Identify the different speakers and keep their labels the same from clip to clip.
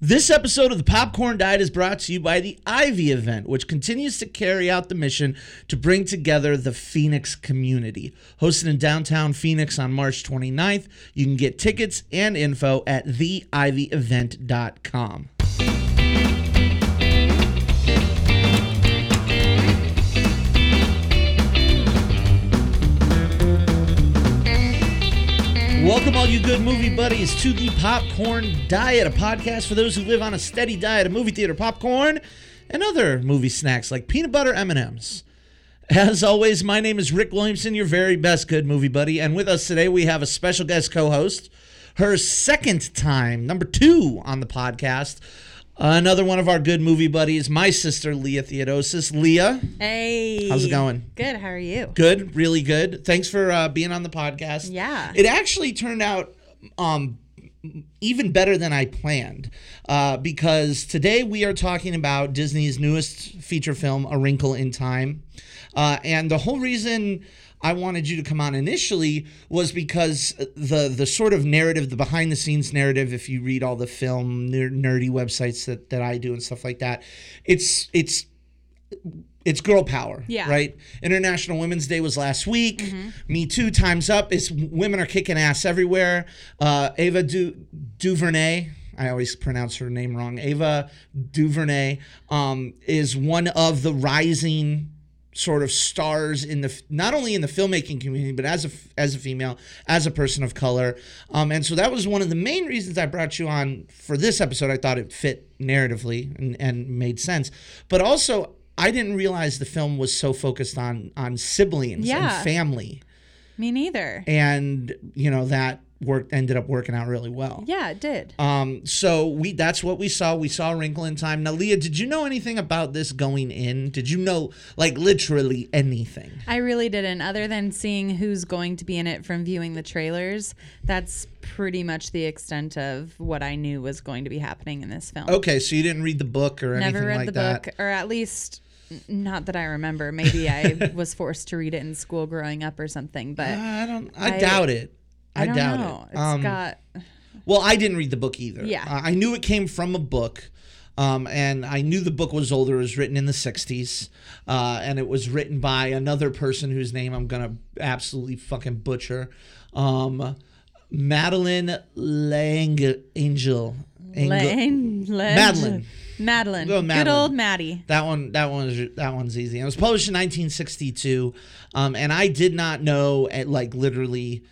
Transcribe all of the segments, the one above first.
Speaker 1: This episode of the Popcorn Diet is brought to you by the Ivy event, which continues to carry out the mission to bring together the Phoenix community. Hosted in downtown Phoenix on March 29th, you can get tickets and info at theivyevent.com. Welcome, all you good movie buddies, to the Popcorn Diet, a podcast for those who live on a steady diet of movie theater popcorn and other movie snacks like peanut butter M&Ms. As always, my name is Rick Williamson, your very best good movie buddy, and with us today we have a special guest co-host, her second time, number two on the podcast. Another one of our good movie buddies, my sister Leah Theodosis. Leah,
Speaker 2: Hey.
Speaker 1: How's it going?
Speaker 2: Good. How are you?
Speaker 1: good, really good. Thanks for uh, being on the podcast.
Speaker 2: Yeah.
Speaker 1: It actually turned out um, even better than I planned uh, because today we are talking about Disney's newest feature film, A Wrinkle in Time. Uh, and the whole reason I wanted you to come on initially was because the the sort of narrative, the behind the scenes narrative, if you read all the film ner- nerdy websites that, that I do and stuff like that, it's it's it's girl power.
Speaker 2: Yeah.
Speaker 1: Right? International Women's Day was last week. Me Too, time's up. It's women are kicking ass everywhere. Uh, Ava du- DuVernay. I always pronounce her name wrong. Ava DuVernay um, is one of the rising sort of stars in the not only in the filmmaking community but as a as a female as a person of color um, and so that was one of the main reasons I brought you on for this episode I thought it fit narratively and, and made sense but also I didn't realize the film was so focused on on siblings
Speaker 2: Yeah.
Speaker 1: and family
Speaker 2: Me neither.
Speaker 1: and you know that worked ended up working out really well
Speaker 2: Yeah, it did.
Speaker 1: um, so we that's what we saw. We saw Wrinkle in Time. Now, Leah, did you know anything about this going in? Did you know like literally anything?
Speaker 2: I really didn't. Other than seeing who's going to be in it from viewing the trailers, that's pretty much the extent of what I knew was going to be happening in this film.
Speaker 1: Okay, so you didn't read the book or anything
Speaker 2: Never read
Speaker 1: like
Speaker 2: the
Speaker 1: that.
Speaker 2: book, or at least not that I remember. Maybe I was forced to read it in school growing up or something. But
Speaker 1: I don't. I,
Speaker 2: I-
Speaker 1: doubt it. I,
Speaker 2: I
Speaker 1: doubt
Speaker 2: know.
Speaker 1: it.
Speaker 2: It's
Speaker 1: Um,
Speaker 2: got
Speaker 1: well, I didn't read the book either.
Speaker 2: Yeah.
Speaker 1: Uh, I knew it came from a book. Um, and I knew the book was older. It was written in the 60s. Uh, and it was written by another person whose name I'm going to absolutely fucking butcher. Um, Madeline Lang Angel.
Speaker 2: Lane,
Speaker 1: Madeline.
Speaker 2: Madeline.
Speaker 1: Go
Speaker 2: Good old Maddie.
Speaker 1: That one, that one's that one's easy. It was published in 1962, um, and I did not know, at, like literally,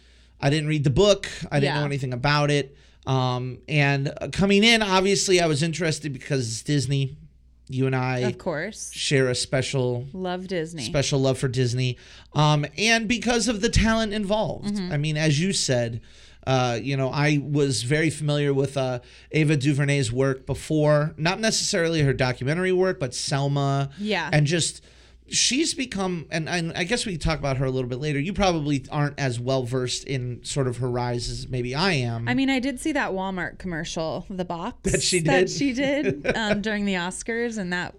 Speaker 1: I didn't read the book. I didn't
Speaker 2: Yeah.
Speaker 1: know anything about it. Um, and uh, coming in, obviously, I was interested because it's Disney. You and I
Speaker 2: Of course.
Speaker 1: share a special
Speaker 2: Love Disney.
Speaker 1: special love for Disney, um, and because of the talent involved.
Speaker 2: Mm-hmm.
Speaker 1: I mean, as you said, uh, you know, I was very familiar with uh, Ava DuVernay's work before, not necessarily her documentary work, but Selma,
Speaker 2: Yeah.
Speaker 1: and just she's become, and, and I guess we can talk about her a little bit later. You probably aren't as well versed in sort of her rise as maybe I am.
Speaker 2: I mean, I did see that Walmart commercial, the box
Speaker 1: That she
Speaker 2: that
Speaker 1: did?
Speaker 2: she did um, during the Oscars, and that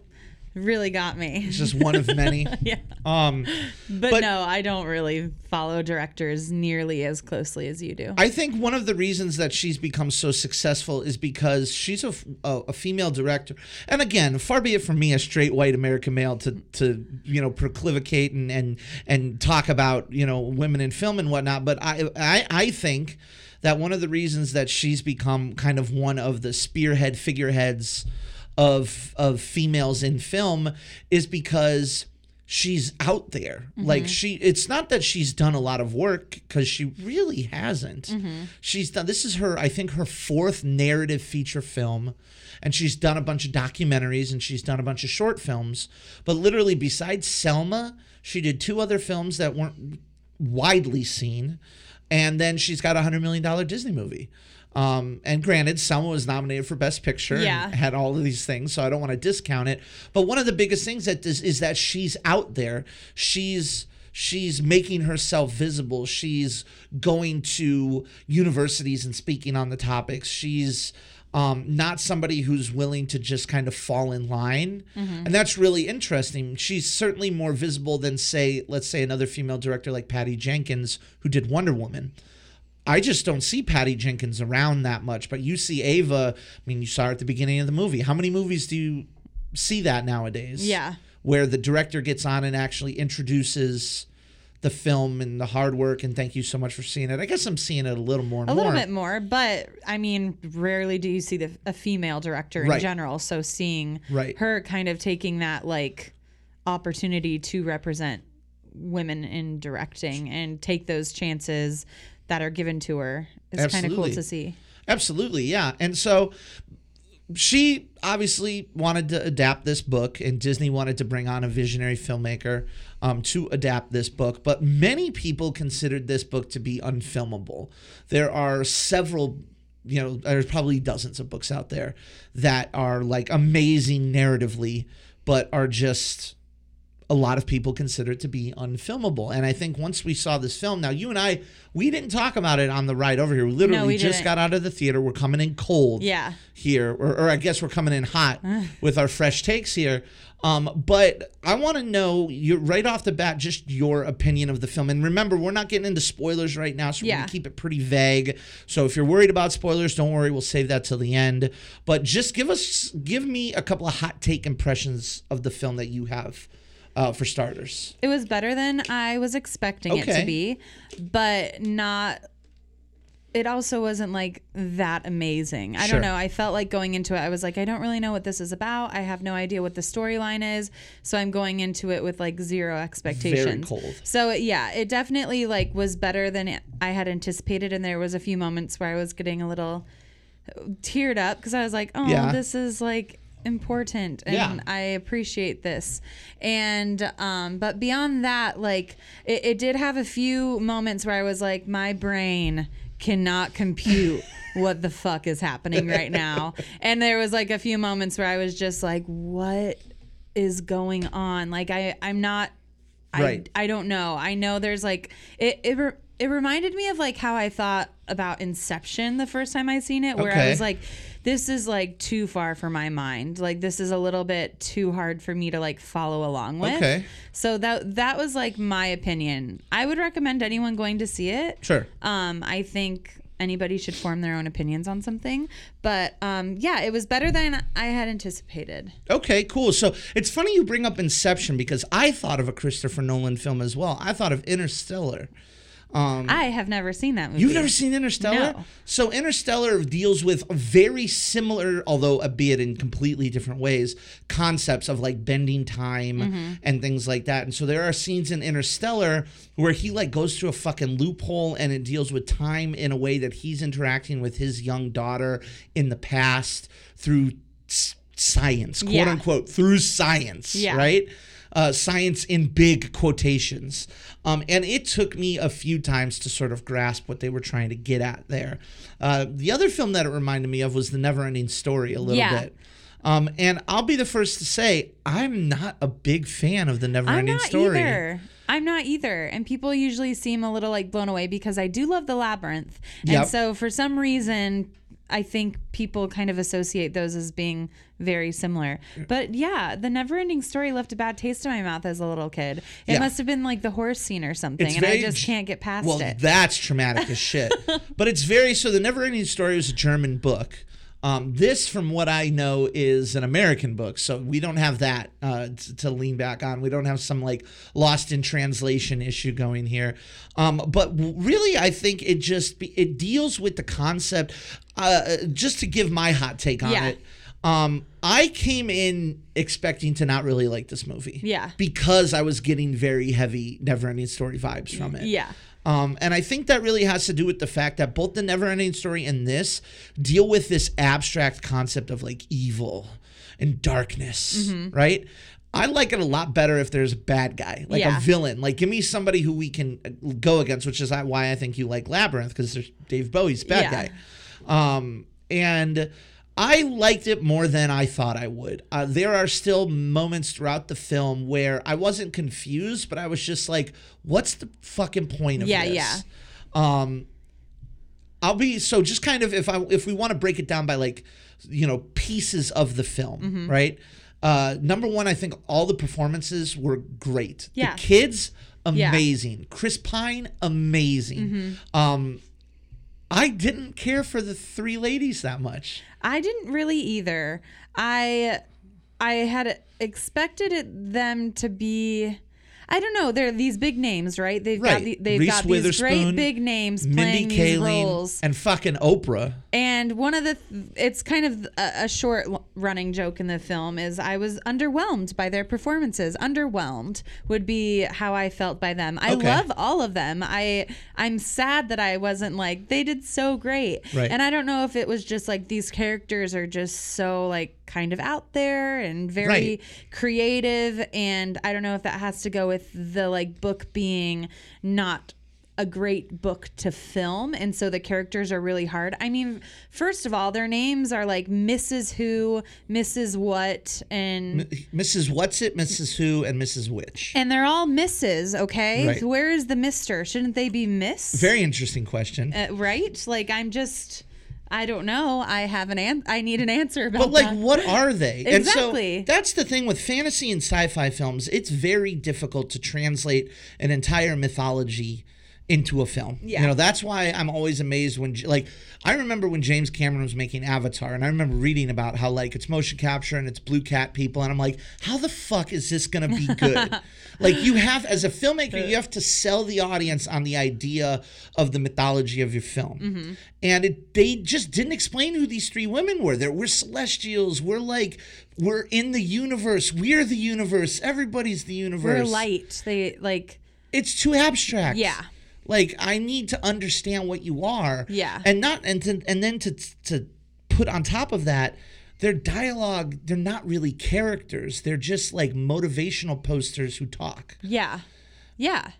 Speaker 2: really got me.
Speaker 1: it's just one of many.
Speaker 2: yeah,
Speaker 1: Um,
Speaker 2: but,
Speaker 1: But-
Speaker 2: no, I don't really follow directors nearly as closely as you do.
Speaker 1: I think one of the reasons that she's become so successful is because she's a a female director. And again, far be it from me, a straight white American male, to to you know proclivicate and and and talk about you know women in film and whatnot. But I I, I think that one of the reasons that she's become kind of one of the spearhead figureheads of of females in film is because she's out there. Mm-hmm. Like she it's not that she's done a lot of work because she really hasn't. Mm-hmm. She's done this is her i think her fourth narrative feature film and she's done a bunch of documentaries and she's done a bunch of short films. But literally besides selma she did two other films that weren't widely seen and then she's got a hundred million dollar disney movie um, and granted, Selma was nominated for Best Picture
Speaker 2: Yeah.
Speaker 1: and had all of these things, so I don't want to discount it. But one of the biggest things that is, is that she's out there. She's she's making herself visible. She's going to universities and speaking on the topics. She's um, not somebody who's willing to just kind of fall in line. And that's really interesting. She's certainly more visible than, say, let's say another female director like Patty Jenkins, who did Wonder Woman. I just don't see Patty Jenkins around that much. But you see Ava. I mean, you saw her at the beginning of the movie. How many movies do you see that nowadays?
Speaker 2: Yeah.
Speaker 1: Where the director gets on and actually introduces the film and the hard work and thank you so much for seeing it. I guess I'm seeing it a little more and
Speaker 2: A
Speaker 1: more.
Speaker 2: little bit more, but I mean, rarely do you see the, a female director in
Speaker 1: Right.
Speaker 2: general. So seeing
Speaker 1: Right.
Speaker 2: her kind of taking that like opportunity to represent women in directing and take those chances that are given to her is kind of cool to see.
Speaker 1: Absolutely, yeah. And so she obviously wanted to adapt this book, and Disney wanted to bring on a visionary filmmaker um, to adapt this book. But many people considered this book to be unfilmable. There are several, you know, there's probably dozens of books out there that are like amazing narratively, but are just a lot of people consider it to be unfilmable. And I think once we saw this film, now you and I, we didn't talk about it on the ride over here. We literally
Speaker 2: we
Speaker 1: just got out of the theater. We're coming in cold
Speaker 2: Yeah.
Speaker 1: here, or, or I guess we're coming in hot with our fresh takes here. Um, but I want to know you right off the bat, just your opinion of the film. And remember, we're not getting into spoilers right now, so we're
Speaker 2: Yeah.
Speaker 1: gonna keep it pretty vague. So if you're worried about spoilers, don't worry. We'll save that till the end. But just give us, give me a couple of hot take impressions of the film that you have, uh, for starters.
Speaker 2: It was better than I was expecting it to be, but not. It also wasn't like that amazing. I
Speaker 1: Sure.
Speaker 2: don't know. I felt like going into it, I was like, I don't really know what this is about. I have no idea what the storyline is. So I'm going into it with like zero expectations.
Speaker 1: Very cold.
Speaker 2: So yeah, it definitely like was better than I had anticipated. And there was a few moments where I was getting a little teared up because I was like, oh,
Speaker 1: Yeah.
Speaker 2: this is like important and
Speaker 1: Yeah.
Speaker 2: I appreciate this. And um but beyond that, like it, it did have a few moments where I was like, my brain cannot compute what the fuck is happening right now. And there was like a few moments where I was just like, what is going on? Like I I'm not
Speaker 1: Right.
Speaker 2: I, I don't know. I know there's like it it, re- it reminded me of like how I thought about Inception the first time I seen it where I was like this is like too far for my mind. Like this is a little bit too hard for me to like follow along with.
Speaker 1: Okay.
Speaker 2: So that that was like my opinion. I would recommend anyone going to see it.
Speaker 1: Sure.
Speaker 2: Um, I think anybody should form their own opinions on something. But um, yeah, it was better than I had anticipated.
Speaker 1: Okay, cool. So it's funny you bring up Inception because I thought of a Christopher Nolan film as well. I thought of Interstellar.
Speaker 2: I have never seen that movie.
Speaker 1: You've never seen Interstellar?
Speaker 2: No.
Speaker 1: So Interstellar deals with very similar, although albeit in completely different ways, concepts of like bending time
Speaker 2: Mm-hmm.
Speaker 1: and things like that. And so there are scenes in Interstellar where he like goes through a fucking loophole and it deals with time in a way that he's interacting with his young daughter in the past through science, quote
Speaker 2: Yeah.
Speaker 1: unquote, through science,
Speaker 2: Yeah.
Speaker 1: right? Uh, science in big quotations. Um, and it took me a few times to sort of grasp what they were trying to get at there. Uh, the other film that it reminded me of was The Neverending Story a little
Speaker 2: Yeah.
Speaker 1: bit. Um, and I'll be the first to say, I'm not a big fan of The
Speaker 2: I'm
Speaker 1: Neverending
Speaker 2: not
Speaker 1: Story.
Speaker 2: either. I'm not either. And people usually seem a little like blown away because I do love the labyrinth. And so for some reason I think people kind of associate those as being very similar. But yeah, the never ending story left a bad taste in my mouth as a little kid. It
Speaker 1: Yeah.
Speaker 2: must have been like the horse scene or something.
Speaker 1: It's
Speaker 2: and I just can't get past
Speaker 1: Well,
Speaker 2: it.
Speaker 1: Well, that's traumatic as shit. But it's very so. The Neverending Story was a German book. Um, this, from what I know, is an American book. So we don't have that uh, t- to lean back on. We don't have some like lost in translation issue going here. Um, but really, I think it just be, it deals with the concept. Uh, just to give my hot take on
Speaker 2: Yeah.
Speaker 1: it. Um, I came in expecting to not really like this movie.
Speaker 2: Yeah.
Speaker 1: Because I was getting very heavy Neverending Story vibes from it.
Speaker 2: yeah.
Speaker 1: Um, and I think that really has to do with the fact that both the Neverending Story and this deal with this abstract concept of like evil and darkness,
Speaker 2: Mm-hmm.
Speaker 1: right? I like it a lot better if there's a bad guy, like
Speaker 2: Yeah.
Speaker 1: a villain. Like, give me somebody who we can uh, go against, which is why I think you like Labyrinth because there's Dave Bowie's bad
Speaker 2: Yeah.
Speaker 1: guy. Um, and I liked it more than I thought I would. Uh, there are still moments throughout the film where I wasn't confused, but I was just like, "What's the fucking point of
Speaker 2: Yeah,
Speaker 1: this?"
Speaker 2: yeah.
Speaker 1: Um, I'll be so just kind of if I if we want to break it down by like you know pieces of the film,
Speaker 2: Mm-hmm.
Speaker 1: right? Uh, number one, I think all the performances were great.
Speaker 2: Yeah.
Speaker 1: The kids,
Speaker 2: Yeah.
Speaker 1: amazing. Chris Pine, amazing.
Speaker 2: Mm-hmm.
Speaker 1: Um, I didn't care for the three ladies that much.
Speaker 2: I didn't really either. I I had expected it, them to be I don't know. They're these big names, right? They've
Speaker 1: Right.
Speaker 2: got the, they've
Speaker 1: Reese
Speaker 2: got these great big names playing
Speaker 1: Mindy
Speaker 2: these
Speaker 1: Kaling
Speaker 2: roles.
Speaker 1: and fucking Oprah.
Speaker 2: And one of the, it's kind of a, a short running joke in the film is I was underwhelmed by their performances. Underwhelmed would be how I felt by them. I
Speaker 1: Okay.
Speaker 2: love all of them. I I'm sad that I wasn't like they did so great.
Speaker 1: Right.
Speaker 2: And I don't know if it was just like these characters are just so like kind of out there and very
Speaker 1: Right.
Speaker 2: creative and I don't know if that has to go with the like book being not a great book to film and so the characters are really hard. I mean, first of all, their names are like Mrs. Who, Mrs. What and
Speaker 1: Mrs. What's It, Mrs. Who, and Mrs. Which.
Speaker 2: and they're all Mrs., okay?
Speaker 1: Right.
Speaker 2: Where is the Mister? Shouldn't they be Miss?
Speaker 1: Very interesting question.
Speaker 2: uh, right? Like I'm just I don't know. I have an an- I need an answer about
Speaker 1: But like,
Speaker 2: that.
Speaker 1: what are they?
Speaker 2: Exactly.
Speaker 1: And so that's the thing with fantasy and sci-fi films. It's very difficult to translate an entire mythology into a film.
Speaker 2: Yeah.
Speaker 1: You know, that's why I'm always amazed when like I remember when James Cameron was making Avatar and I remember reading about how like it's motion capture and it's blue cat people and I'm like, how the fuck is this going to be good? like you have as a filmmaker, you have to sell the audience on the idea of the mythology of your film.
Speaker 2: Mm-hmm.
Speaker 1: And it, they just didn't explain who these three women were. There we're celestials, we're like we're in the universe. We're the universe. Everybody's the universe.
Speaker 2: we're light. They like
Speaker 1: It's too abstract.
Speaker 2: Yeah.
Speaker 1: Like I need to understand what you are.
Speaker 2: Yeah.
Speaker 1: And not and to, and then to to put on top of that their dialogue, they're not really characters. They're just like motivational posters who talk.
Speaker 2: yeah. Yeah.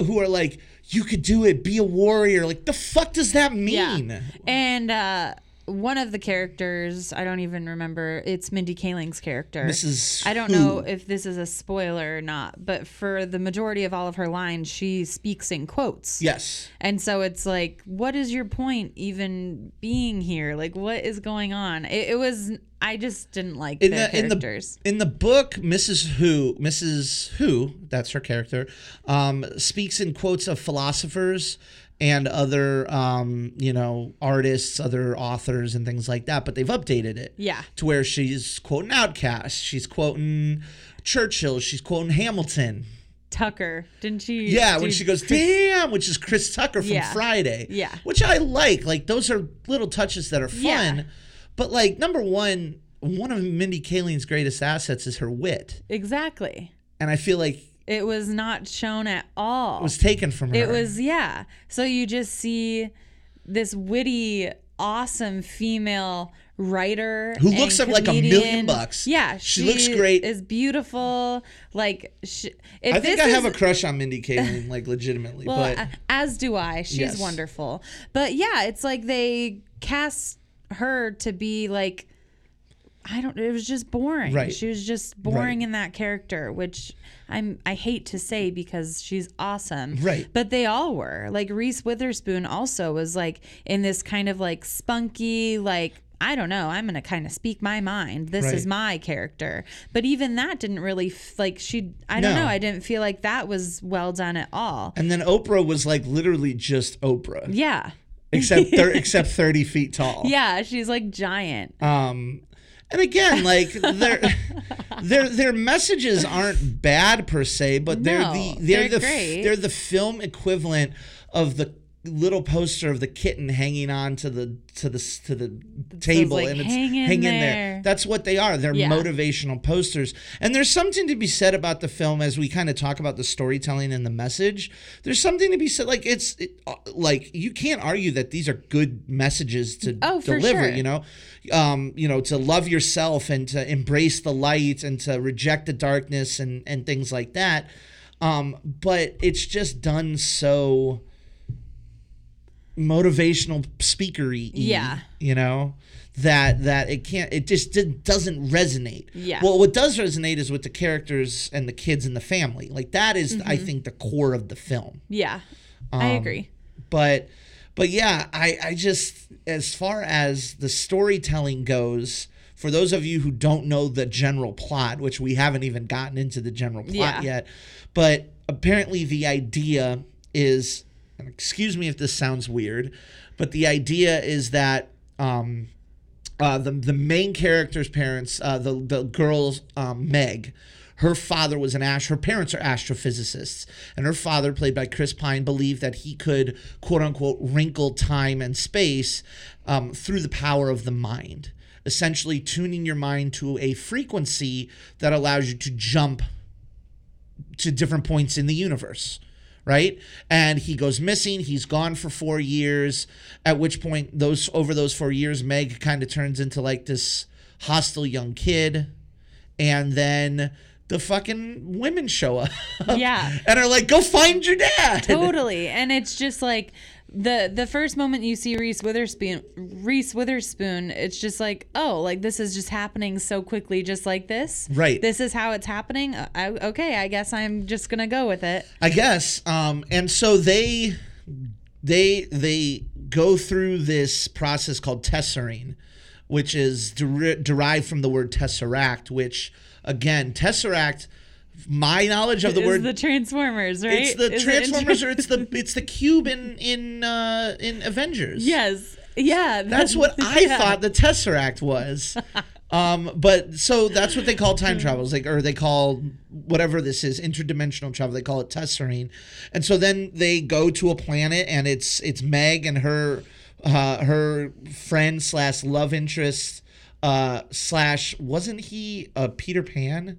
Speaker 1: Who are like, you could do it, be a warrior. Like the fuck does that mean?
Speaker 2: Yeah. And uh one of the characters, I don't even remember, it's Mindy Kaling's character.
Speaker 1: Mrs.
Speaker 2: I don't
Speaker 1: Who.
Speaker 2: know if this is a spoiler or not, but for the majority of all of her lines, she speaks in quotes.
Speaker 1: Yes.
Speaker 2: And so it's like, what is your point even being here? Like, what is going on? It, it was, I just didn't like
Speaker 1: in
Speaker 2: the
Speaker 1: the in
Speaker 2: characters.
Speaker 1: the in the book mrs who mrs who that's her character um speaks in quotes of philosophers and other um you know artists other authors and things like that but they've updated it
Speaker 2: Yeah.
Speaker 1: to where she's quoting OutKast she's quoting churchill she's quoting hamilton
Speaker 2: Tucker, didn't she?
Speaker 1: yeah, when she goes,
Speaker 2: Chris-
Speaker 1: damn, which is Chris Tucker from
Speaker 2: Yeah.
Speaker 1: Friday.
Speaker 2: Yeah.
Speaker 1: Which I like. Like, those are little touches that are fun.
Speaker 2: Yeah.
Speaker 1: But, like, number one, one of Mindy Kaling's greatest assets is her wit.
Speaker 2: Exactly.
Speaker 1: And I feel like it
Speaker 2: was not shown at all.
Speaker 1: It was taken from her.
Speaker 2: It was yeah. So you just see this witty, awesome female writer
Speaker 1: Who looks up like a million bucks.
Speaker 2: Yeah,
Speaker 1: She looks great.
Speaker 2: Is beautiful. Like she,
Speaker 1: I think I have
Speaker 2: is-
Speaker 1: a crush on Mindy Kaling, like, legitimately.
Speaker 2: Well,
Speaker 1: but
Speaker 2: as do I. She's
Speaker 1: Yes.
Speaker 2: wonderful. But yeah, it's like they cast her to be like I don't it was just boring.
Speaker 1: Right.
Speaker 2: She was just boring
Speaker 1: Right.
Speaker 2: in that character, which I'm I hate to say because she's awesome.
Speaker 1: Right.
Speaker 2: But they all were. Like Reese Witherspoon also was like in this kind of like spunky like I don't know. I'm gonna kind of speak my mind. This
Speaker 1: Right.
Speaker 2: is my character. But even that didn't really f- like she. I don't
Speaker 1: No.
Speaker 2: know. I didn't feel like that was well done at all.
Speaker 1: and then Oprah was, like, literally just Oprah,
Speaker 2: Yeah.
Speaker 1: except, thir- except 30 feet tall.
Speaker 2: Yeah, she's like giant.
Speaker 1: Um, and again, like their their their messages aren't bad per se, but they're the they're,
Speaker 2: they're
Speaker 1: the
Speaker 2: great.
Speaker 1: they're the film equivalent of the little poster of the kitten hanging on to the to the to the table
Speaker 2: like,
Speaker 1: and it's
Speaker 2: "Hang in
Speaker 1: hanging
Speaker 2: there."
Speaker 1: That's what they are. They're
Speaker 2: Yeah.
Speaker 1: motivational posters. And there's something to be said about the film as we kind of talk about the storytelling and the message. There's something to be said like it's it, uh, like you can't argue that these are good messages to
Speaker 2: Oh,
Speaker 1: deliver,
Speaker 2: sure.
Speaker 1: you know. Um, you know, to love yourself and to embrace the light and to reject the darkness and and things like that. Um, but it's just done so motivational speakery
Speaker 2: Yeah.
Speaker 1: you know that that it can't it just did, doesn't resonate
Speaker 2: Yeah.
Speaker 1: well what does resonate is with the characters and the kids and the family like that is, i
Speaker 2: Mm-hmm.
Speaker 1: think the core of the film
Speaker 2: Yeah. I
Speaker 1: Um,
Speaker 2: agree.
Speaker 1: but but yeah i i just as far as the storytelling goes for those of you who don't know the general plot which we haven't even gotten into the general plot
Speaker 2: Yeah.
Speaker 1: yet but apparently the idea is excuse me if this sounds weird, but the idea is that um, uh, the the main character's parents, uh, the the girl's um, Meg, her father was an ash. Her parents are astrophysicists, and her father, played by Chris Pine, believed that he could quote unquote wrinkle time and space um, through the power of the mind, essentially tuning your mind to a frequency that allows you to jump to different points in the universe right? And he goes missing. He's gone for 4 years at which point those over those 4 years Meg kind of turns into like this hostile young kid. And then the fucking women show up.
Speaker 2: Yeah.
Speaker 1: and are like go find your dad.
Speaker 2: Totally. And it's just like the the first moment you see Reese Witherspoon Reese Witherspoon it's just like oh like this is just happening so quickly just like this
Speaker 1: Right.
Speaker 2: this is how it's happening Uh, I, okay I guess I'm just gonna go with it
Speaker 1: I guess. Um, and so they they they go through this process called tessering, which is der- derived from the word tesseract. Which again, tesseract. My knowledge of the
Speaker 2: Is
Speaker 1: word
Speaker 2: the Transformers right
Speaker 1: it's the
Speaker 2: Is it
Speaker 1: Transformers or it's the it's the cube in in uh, in Avengers.
Speaker 2: yes yeah
Speaker 1: That's what I
Speaker 2: yeah.
Speaker 1: thought the Tesseract was. Um, but so that's what they call time travels, like, or they call whatever this is interdimensional travel. They call it tessering, and so then they go to a planet, and it's it's Meg and her uh, her friend slash love interest uh, slash wasn't he a Peter Pan?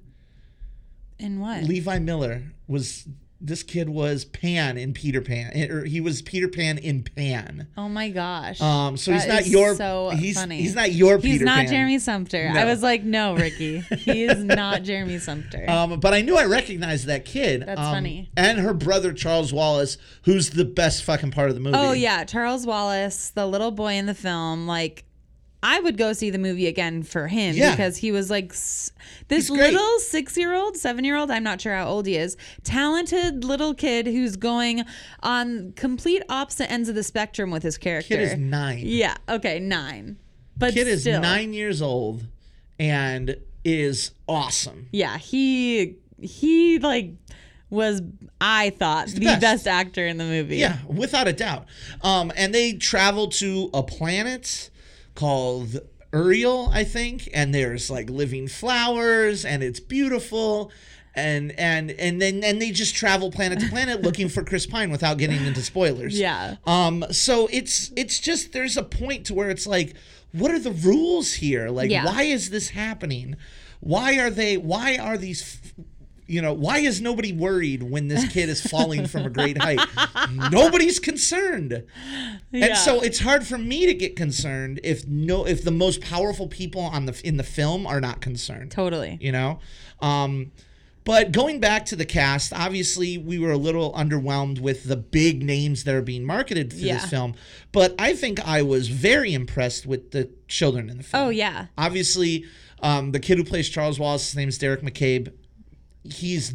Speaker 2: In what
Speaker 1: Levi Miller was this kid was Pan in Peter Pan, or he was Peter Pan in Pan.
Speaker 2: oh my gosh
Speaker 1: Um, so he's not your
Speaker 2: so
Speaker 1: he's
Speaker 2: funny.
Speaker 1: he's not your Peter
Speaker 2: He's
Speaker 1: Peter
Speaker 2: not
Speaker 1: Pan.
Speaker 2: Jeremy Sumpter. I was like, no, Ricky. He is not Jeremy Sumpter.
Speaker 1: Um, but I knew I recognized that kid.
Speaker 2: That's
Speaker 1: um,
Speaker 2: funny.
Speaker 1: And her brother Charles Wallace, who's the best fucking part of the movie.
Speaker 2: oh yeah, Charles Wallace, the little boy in the film, like I would go see the movie again for him
Speaker 1: Yeah.
Speaker 2: because he was like s- this
Speaker 1: He's
Speaker 2: little six year old, seven year old, I'm not sure how old he is, talented little kid who's going on complete opposite ends of the spectrum with his character.
Speaker 1: Kid is nine.
Speaker 2: yeah, okay, nine. But
Speaker 1: Kid is nine years old, and is awesome.
Speaker 2: Yeah, he he like was I thought the,
Speaker 1: best.
Speaker 2: best. actor in the movie.
Speaker 1: Yeah, without a doubt. Um, and they travel to a planet called Uriel, I think, and there's like living flowers, and it's beautiful. And and and then and they just travel planet to planet looking for Chris Pine without getting into spoilers.
Speaker 2: Yeah.
Speaker 1: Um. So it's it's just there's a point to where it's like, what are the rules here? Like,
Speaker 2: Yeah.
Speaker 1: why is this happening? Why are they? Why are these? You know, why is nobody worried when this kid is falling from a great height? Nobody's concerned.
Speaker 2: Yeah.
Speaker 1: And so it's hard for me to get concerned if no if the most powerful people on the in the film are not concerned
Speaker 2: Totally.
Speaker 1: you know um but going back to the cast obviously we were a little underwhelmed with the big names that are being marketed for
Speaker 2: Yeah.
Speaker 1: this film but i think i was very impressed with the children in the film
Speaker 2: Oh yeah.
Speaker 1: obviously um the kid who plays charles wallace his name is deric mccabe he's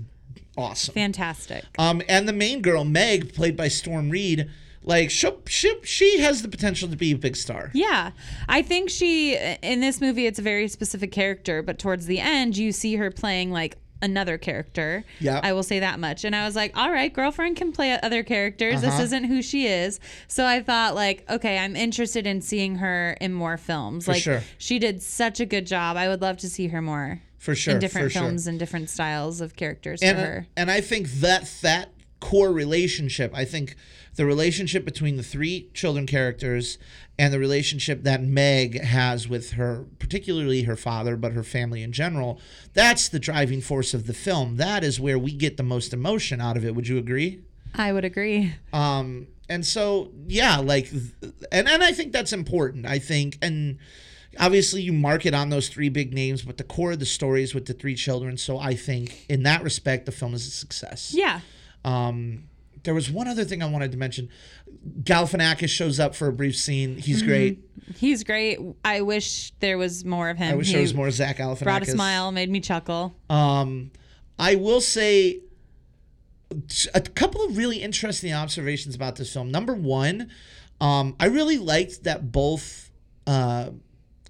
Speaker 1: awesome
Speaker 2: Fantastic.
Speaker 1: um and the main girl meg played by storm reid like she, she, she has the potential to be a big star
Speaker 2: Yeah. I think she in this movie it's a very specific character, but towards the end you see her playing like another character.
Speaker 1: Yeah.
Speaker 2: I will say that much. And I was like, "All right, girlfriend can play other characters. This
Speaker 1: Uh-huh.
Speaker 2: isn't who she is." So I thought like, "Okay, I'm interested in seeing her in more films." like
Speaker 1: sure.
Speaker 2: she did such a good job. I would love to see her more
Speaker 1: for sure
Speaker 2: in different
Speaker 1: for sure.
Speaker 2: films and different styles of characters
Speaker 1: and
Speaker 2: for her.
Speaker 1: and I think that that core relationship, I think the relationship between the three children characters and the relationship that Meg has with her, particularly her father, but her family in general, that's the driving force of the film. That is where we get the most emotion out of it. Would you agree?
Speaker 2: I would agree.
Speaker 1: Um, and so yeah, like, and and I think that's important. I think, and obviously you mark it on those three big names, but the core of the story is with the three children. So I think in that respect, the film is a success.
Speaker 2: Yeah.
Speaker 1: Um, there was one other thing I wanted to mention. Galifianakis shows up for a brief scene. He's great.
Speaker 2: He's great. I wish there was more of him.
Speaker 1: I wish
Speaker 2: He
Speaker 1: there was more Zach Galifianakis.
Speaker 2: Brought a smile, made me chuckle.
Speaker 1: Um, I will say a couple of really interesting observations about this film. Number one, um, I really liked that both uh,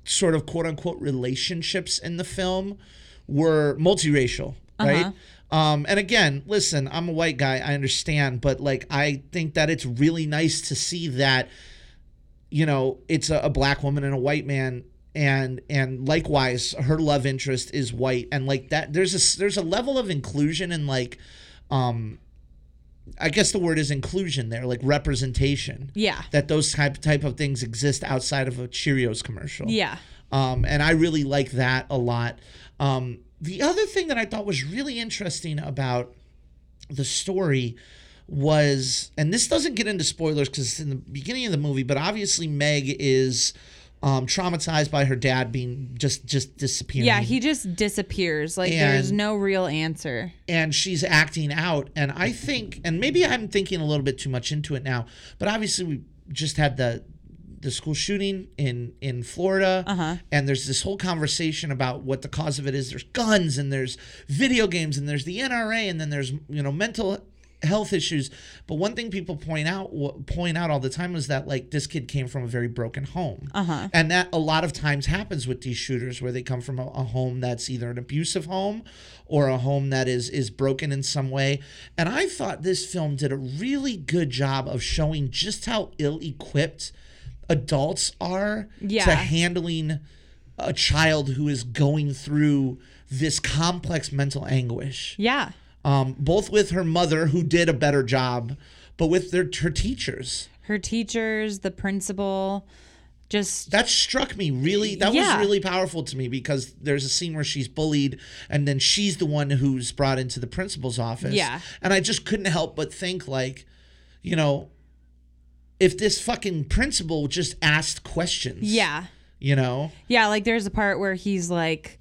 Speaker 1: sort of quote unquote relationships in the film were multiracial, right? Um, and again, listen, I'm a white guy, I understand, but like I think that it's really nice to see that, you know, it's a, a black woman and a white man. And and likewise, her love interest is white, and like that, there's a there's a level of inclusion and like, um, I guess the word is inclusion there, like representation.
Speaker 2: Yeah.
Speaker 1: That those type type of things exist outside of a Cheerios commercial.
Speaker 2: Yeah.
Speaker 1: Um, and I really like that a lot. Um, the other thing that I thought was really interesting about the story was, and this doesn't get into spoilers because it's in the beginning of the movie, but obviously Meg is um, traumatized by her dad being just just disappearing.
Speaker 2: Yeah, he just disappears. Like there's no real answer.
Speaker 1: and she's acting out and i think and maybe i'm thinking a little bit too much into it now but obviously we just had the the school shooting in in florida
Speaker 2: Uh-huh.
Speaker 1: and there's this whole conversation about what the cause of it is there's guns and there's video games and there's the nra and then there's you know mental health issues but one thing people point out point out all the time is that like this kid came from a very broken home
Speaker 2: Uh-huh.
Speaker 1: and that a lot of times happens with these shooters where they come from a, a home that's either an abusive home or a home that is is broken in some way and i thought this film did a really good job of showing just how ill-equipped adults are
Speaker 2: Yeah.
Speaker 1: to handling a child who is going through this complex mental anguish
Speaker 2: Yeah.
Speaker 1: Um, both with her mother who did a better job but with their her teachers
Speaker 2: Her teachers, the principal, just
Speaker 1: that struck me really that
Speaker 2: Yeah.
Speaker 1: was really powerful to me because there's a scene where she's bullied and then she's the one who's brought into the principal's office
Speaker 2: Yeah.
Speaker 1: and i just couldn't help but think like you know if this fucking principal just asked questions
Speaker 2: yeah.
Speaker 1: you know
Speaker 2: Yeah, like there's a part where he's like,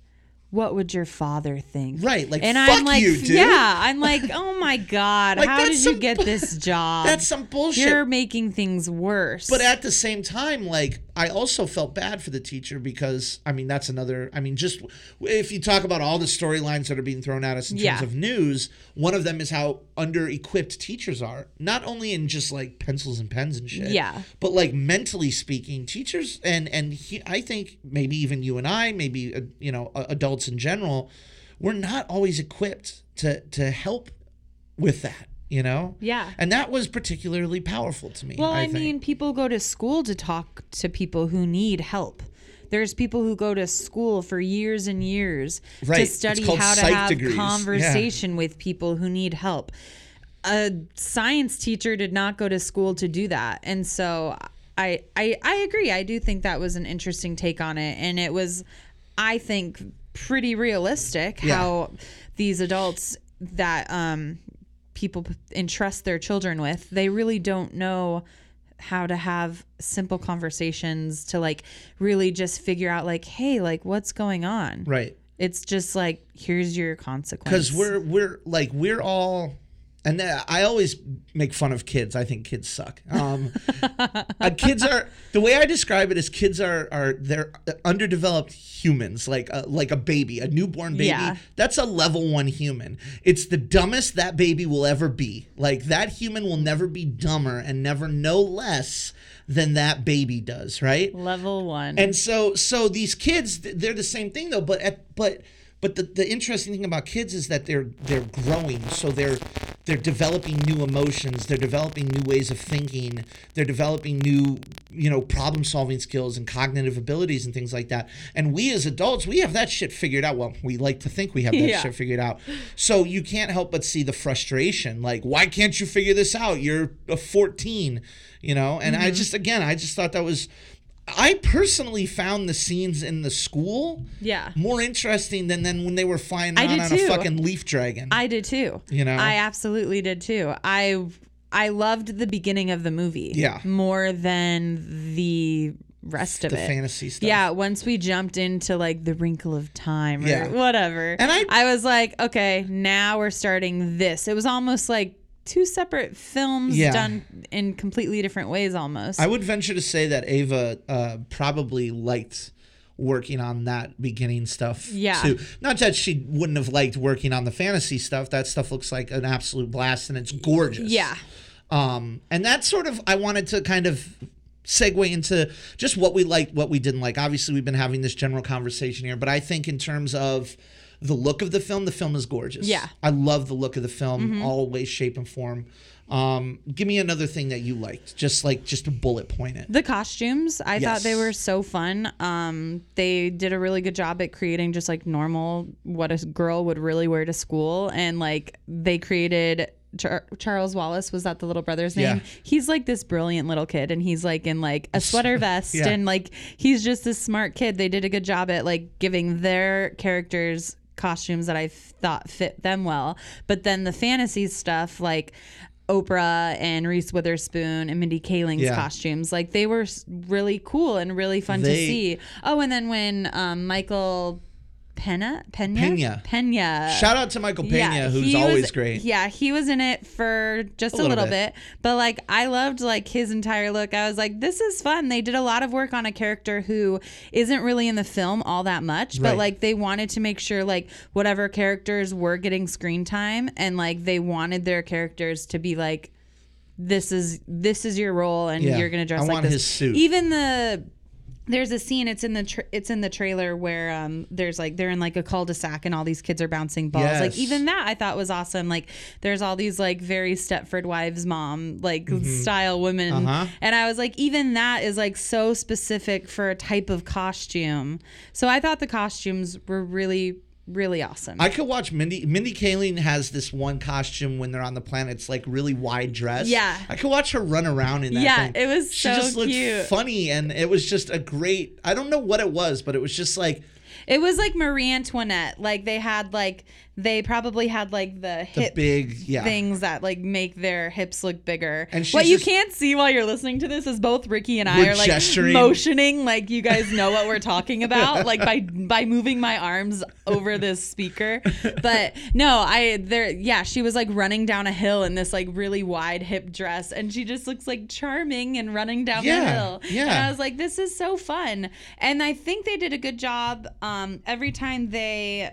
Speaker 2: "What would your father think?"
Speaker 1: Right, like,
Speaker 2: and
Speaker 1: fuck
Speaker 2: I'm like,
Speaker 1: you,
Speaker 2: yeah, I'm like, oh my god,
Speaker 1: Like,
Speaker 2: how did
Speaker 1: some
Speaker 2: you get this job?
Speaker 1: that's some bullshit
Speaker 2: You're making things worse.
Speaker 1: But at the same time, like I also felt bad for the teacher because I mean that's another. I mean, just if you talk about all the storylines that are being thrown at us in
Speaker 2: Yeah.
Speaker 1: terms of news, one of them is how under-equipped teachers are. Not only in just like pencils and pens and shit.
Speaker 2: Yeah.
Speaker 1: But like mentally speaking, teachers and and he, I think maybe even you and I, maybe uh, you know uh, adults in general, we're not always equipped to to help with that. You know.
Speaker 2: Yeah.
Speaker 1: And that was particularly powerful to me.
Speaker 2: well, I,
Speaker 1: think.
Speaker 2: mean, people go to school to talk to people who need help. There's people who go to school for years and years
Speaker 1: Right.
Speaker 2: to study how to have
Speaker 1: degrees. Yeah.
Speaker 2: conversation with people who need help. A science teacher did not go to school to do that. And so I I I agree. I do think that was an interesting take on it and it was I think pretty realistic
Speaker 1: Yeah.
Speaker 2: how these adults that um people entrust their children with, they really don't know how to have simple conversations to like really just figure out like, hey, like what's going on?
Speaker 1: right.
Speaker 2: It's just like here's your consequence.
Speaker 1: because we're we're like we're all and I always make fun of kids. I think kids suck. Um, uh, kids are the way I describe it is kids are are they're underdeveloped humans, like a, like a baby, a newborn baby.
Speaker 2: Yeah.
Speaker 1: That's a level one human. It's the dumbest that baby will ever be. Like that human will never be dumber and never know less than that baby does. Right.
Speaker 2: level one.
Speaker 1: And so so these kids they're the same thing though, but at, but but the, the interesting thing about kids is that they're they're growing. So they're they're developing new emotions, they're developing new ways of thinking, they're developing new, you know, problem solving skills and cognitive abilities and things like that. And we as adults, we have that shit figured out. Well, we like to think we have that
Speaker 2: Yeah.
Speaker 1: shit figured out. So you can't help but see the frustration. Like, why can't you figure this out? You're a 14, you know? And
Speaker 2: Mm-hmm.
Speaker 1: I just again, I just thought that was I personally found the scenes in the school
Speaker 2: yeah.
Speaker 1: more interesting than than when they were flying around on
Speaker 2: too.
Speaker 1: a fucking leaf dragon.
Speaker 2: I did too.
Speaker 1: You know?
Speaker 2: I absolutely did too. I I loved the beginning of the movie.
Speaker 1: Yeah.
Speaker 2: More than the rest of
Speaker 1: the
Speaker 2: it.
Speaker 1: fantasy stuff.
Speaker 2: Yeah, once we jumped into like the wrinkle of time or
Speaker 1: Yeah.
Speaker 2: whatever.
Speaker 1: And I I-
Speaker 2: was like, okay, now we're starting this. It was almost like two separate films
Speaker 1: Yeah.
Speaker 2: done in completely different ways almost.
Speaker 1: I would venture to say that Ava uh, probably liked working on that beginning stuff
Speaker 2: Yeah.
Speaker 1: too. Not that she wouldn't have liked working on the fantasy stuff. That stuff looks like an absolute blast and it's gorgeous.
Speaker 2: yeah.
Speaker 1: Um, and that's sort of I wanted to kind of segue into just what we liked, what we didn't like. Obviously, we've been having this general conversation here, but I think in terms of the look of the film, the film is gorgeous.
Speaker 2: Yeah.
Speaker 1: I love the look of the film, all ways, shape, and form. Um, give me another thing that you liked, just like just to bullet point it.
Speaker 2: The costumes, I thought they were so fun. Um, they did a really good job at creating just like normal what a girl would really wear to school, and like they created. Char- Charles Wallace was that the little brother's name?
Speaker 1: Yeah.
Speaker 2: He's like this brilliant little kid, and he's like in like a sweater vest,
Speaker 1: Yeah.
Speaker 2: and like he's just this smart kid. They did a good job at like giving their characters costumes that I thought fit them well. But then the fantasy stuff, like Oprah and Reese Witherspoon and Mindy Kaling's
Speaker 1: Yeah.
Speaker 2: costumes, like they were really cool and really fun to see. Oh, and then when um, Michael Pena Pena
Speaker 1: Pena.
Speaker 2: Pena
Speaker 1: Shout out to Michael Pena, who's
Speaker 2: he
Speaker 1: always
Speaker 2: was-
Speaker 1: great.
Speaker 2: Yeah, he was in it for just a,
Speaker 1: little
Speaker 2: little,
Speaker 1: bit.
Speaker 2: bit. but like I loved like his entire look. I was like, this is fun. They did a lot of work on a character who isn't really in the film all that much,
Speaker 1: Right.
Speaker 2: but like they wanted to make sure like whatever characters were getting screen time and like they wanted their characters to be like this is this is your role and
Speaker 1: Yeah.
Speaker 2: you're gonna dress
Speaker 1: I
Speaker 2: like
Speaker 1: want
Speaker 2: this.
Speaker 1: his suit.
Speaker 2: Even the there's a scene it's in the tra- it's in the trailer where um there's like they're in like a cul-de-sac and all these kids are bouncing balls. Like even that I thought was awesome. Like there's all these like very Stepford wives mom like style women.
Speaker 1: Mm-hmm. Uh-huh.
Speaker 2: and I was like even that is like so specific for a type of costume. So I thought the costumes were really really awesome
Speaker 1: I could watch Mindy. Mindy Kaling has this one costume when they're on the planet. It's like really wide dress.
Speaker 2: Yeah.
Speaker 1: I could watch her run around in that.
Speaker 2: Yeah,
Speaker 1: thing.
Speaker 2: it was
Speaker 1: She
Speaker 2: so
Speaker 1: just looked
Speaker 2: cute.
Speaker 1: funny, and it was just a great. I don't know what it was, but it was just like
Speaker 2: it was like Marie Antoinette like they had like they probably had like the hip
Speaker 1: big yeah.
Speaker 2: things that like make their hips look bigger.
Speaker 1: And
Speaker 2: what you can't see while you're listening to this is both Ricky and I
Speaker 1: We're
Speaker 2: like
Speaker 1: gesturing.
Speaker 2: motioning like you guys know what we're talking about like by by moving my arms over this speaker. But no, I there yeah, she was like running down a hill in this like really wide hip dress and she just looks like charming and running down the hill.
Speaker 1: yeah.
Speaker 2: And I was like this is so fun. And I think they did a good job um every time they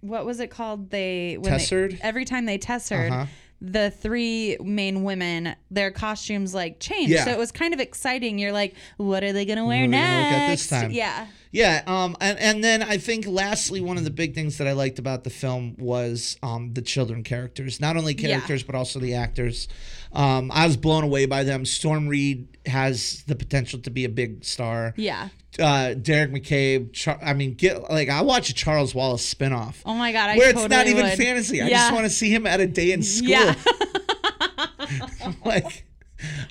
Speaker 2: what was it called? They when they- every time they tessered,
Speaker 1: Uh-huh.
Speaker 2: the three main women, their costumes like changed.
Speaker 1: Yeah.
Speaker 2: So it was kind of exciting. You're like, what are they gonna wear next?
Speaker 1: gonna look at this time?
Speaker 2: Yeah.
Speaker 1: Yeah, um, and, and then I think lastly, one of the big things that I liked about the film was um, the children characters. Not only characters, but also the actors. Um, I was blown away by them. Storm Reid has the potential to be a big star.
Speaker 2: Yeah.
Speaker 1: Uh, Deric McCabe. Char- I mean, get like I watch a Charles Wallace spinoff.
Speaker 2: Oh my god, I
Speaker 1: where
Speaker 2: totally
Speaker 1: it's not even
Speaker 2: would.
Speaker 1: fantasy. I
Speaker 2: yeah.
Speaker 1: just want to see him at a day in school.
Speaker 2: Yeah.
Speaker 1: like,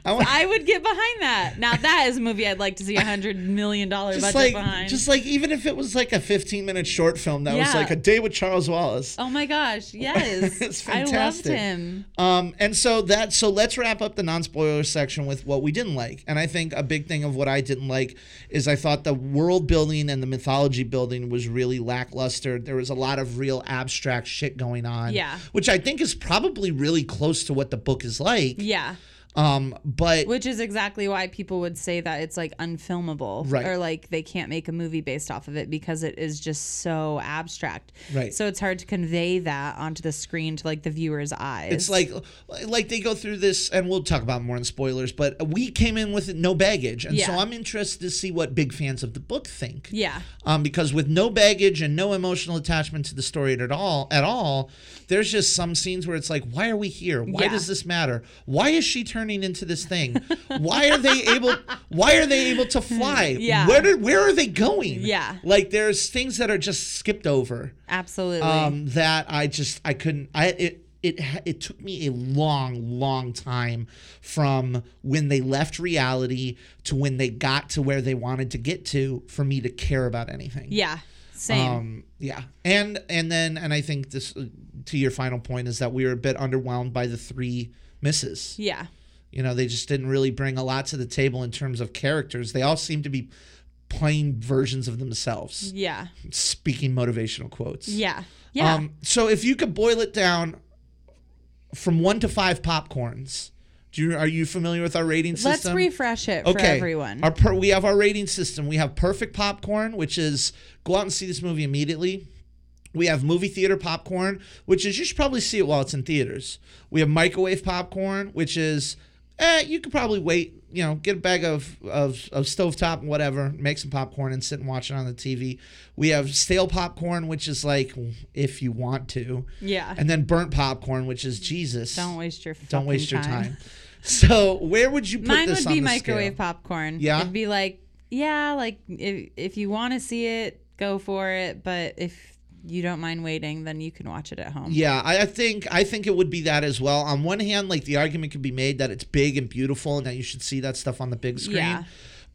Speaker 1: I want
Speaker 2: I would get behind that. Now that is a movie I'd like to see a hundred million dollar budget
Speaker 1: like
Speaker 2: behind.
Speaker 1: just like even if it was like a 15 minute short film that was like a day with Charles Wallace.
Speaker 2: oh my gosh, yes.
Speaker 1: It's
Speaker 2: I loved him.
Speaker 1: Um, and so that so let's wrap up the non-spoiler section with what we didn't like. And I think a big thing of what I didn't like is I thought the world building and the mythology building was really lackluster. There was a lot of real abstract shit going on.
Speaker 2: Yeah.
Speaker 1: Which I think is probably really close to what the book is like.
Speaker 2: Yeah.
Speaker 1: Um, but
Speaker 2: Which is exactly why people would say that it's like unfilmable.
Speaker 1: Right.
Speaker 2: Or like they can't make a movie based off of it because it is just so abstract.
Speaker 1: Right.
Speaker 2: So it's hard to convey that onto the screen to like the viewer's eyes.
Speaker 1: It's like like they go through this, and we'll talk about more in spoilers. But we came in with no baggage, and so I'm interested to see what big fans of the book think.
Speaker 2: Yeah.
Speaker 1: Um, because with no baggage and no emotional attachment to the story at all, at all, there's just some scenes where it's like, why are we here? Why
Speaker 2: Yeah.
Speaker 1: does this matter? Why is she turning into this thing? why are they able? Why are they able to fly?
Speaker 2: Yeah.
Speaker 1: Where did, where are they going?
Speaker 2: Yeah.
Speaker 1: Like there's things that are just skipped over
Speaker 2: Absolutely.
Speaker 1: um, that I just I couldn't I it it it took me a long long time from when they left reality to when they got to where they wanted to get to for me to care about anything.
Speaker 2: yeah. Same.
Speaker 1: Um yeah. And and then and I think this to your final point is that we were a bit underwhelmed by the three misses.
Speaker 2: yeah.
Speaker 1: You know, they just didn't really bring a lot to the table in terms of characters. They all seem to be plain versions of themselves.
Speaker 2: Yeah.
Speaker 1: Speaking motivational quotes.
Speaker 2: Yeah. Yeah.
Speaker 1: Um, so if you could boil it down from one to five popcorns, do you are you familiar with our rating system?
Speaker 2: Let's refresh it for
Speaker 1: okay.
Speaker 2: everyone.
Speaker 1: Our per, we have our rating system. We have perfect popcorn, which is go out and see this movie immediately. We have movie theater popcorn, which is you should probably see it while it's in theaters. We have microwave popcorn, which is eh, you could probably wait you know, get a bag of of of stovetop and whatever, make some popcorn and sit and watch it on the TV. We have stale popcorn, which is like if you want to,
Speaker 2: Yeah.
Speaker 1: and then burnt popcorn, which is Jesus.
Speaker 2: Don't waste your
Speaker 1: Don't waste your
Speaker 2: fucking
Speaker 1: time. So where would you put this?
Speaker 2: Mine
Speaker 1: this
Speaker 2: would be microwave
Speaker 1: scale?
Speaker 2: popcorn.
Speaker 1: Yeah?
Speaker 2: It'd be like, yeah, like if if you want to see it, go for it. But if you don't mind waiting, then you can watch it at home.
Speaker 1: Yeah, I, I think I think it would be that as well. On one hand, like the argument could be made that it's big and beautiful, and that you should see that stuff on the big screen.
Speaker 2: Yeah.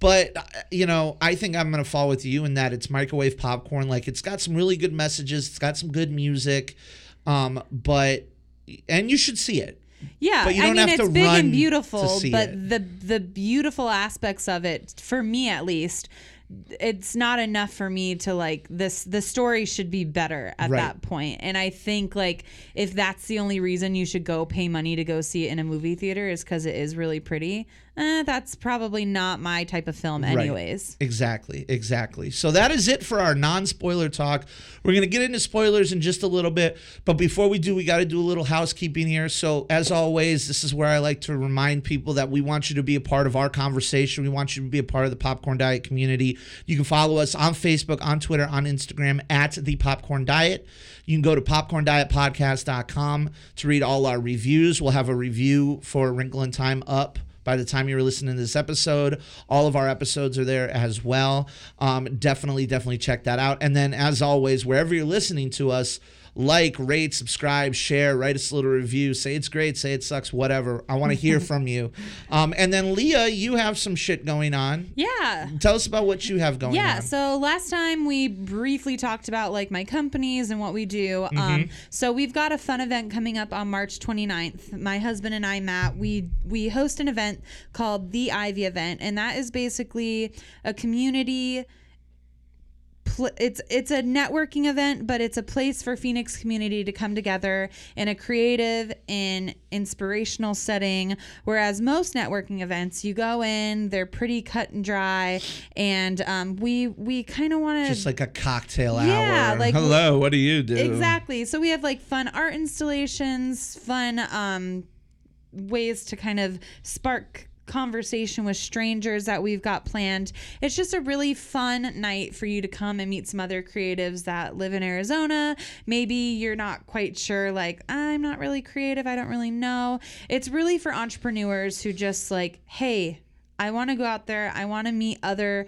Speaker 1: But uh, you know, I think I'm gonna fall with you in that it's microwave popcorn. Like it's got some really good messages. It's got some good music. Um, but and you should see it.
Speaker 2: Yeah,
Speaker 1: But you
Speaker 2: I mean it's big and beautiful, but
Speaker 1: it.
Speaker 2: the the beautiful aspects of it, for me at least, it's not enough for me to like this. The story should be better at
Speaker 1: Right.
Speaker 2: that point, and I think like if that's the only reason you should go pay money to go see it in a movie theater is because it is really pretty. Eh, that's probably not my type of film, anyways. Right.
Speaker 1: Exactly, exactly. So that is it for our non-spoiler talk. We're gonna get into spoilers in just a little bit, but before we do, we got to do a little housekeeping here. So as always, this is where I like to remind people that we want you to be a part of our conversation. We want you to be a part of the Popcorn Diet community. You can follow us on Facebook, on Twitter, on Instagram at the Popcorn Diet. You can go to popcorndietpodcast.com to read all our reviews. We'll have a review for Wrinkle in Time up by the time you're listening to this episode. All of our episodes are there as well. Um, definitely, definitely check that out. And then, as always, wherever you're listening to us, like, rate, subscribe, share, write us a little review. Say it's great, say it sucks, whatever. I want to hear from you. Um, and then, Leah, you have some shit going on.
Speaker 2: Yeah.
Speaker 1: Tell us about what you have going
Speaker 2: Yeah,
Speaker 1: on. Yeah.
Speaker 2: So last time we briefly talked about like my companies and what we do.
Speaker 1: Mm-hmm.
Speaker 2: Um, so we've got a fun event coming up on March 29th. My husband and I, Matt, we we host an event called the Ivy Event, and that is basically a community pl- it's it's a networking event, but it's a place for Phoenix community to come together in a creative and inspirational setting. Whereas most networking events, you go in, they're pretty cut and dry, and um, we we kind of want to
Speaker 1: Just like a cocktail hour.
Speaker 2: Yeah,
Speaker 1: hour.
Speaker 2: like-
Speaker 1: Hello, what do you do?
Speaker 2: Exactly. So we have like fun art installations, fun um, ways to kind of spark conversation with strangers that we've got planned. It's just a really fun night for you to come and meet some other creatives that live in Arizona. Maybe you're not quite sure, like, I'm not really creative, I don't really know. It's really for entrepreneurs who just like, hey, I want to go out there, I want to meet other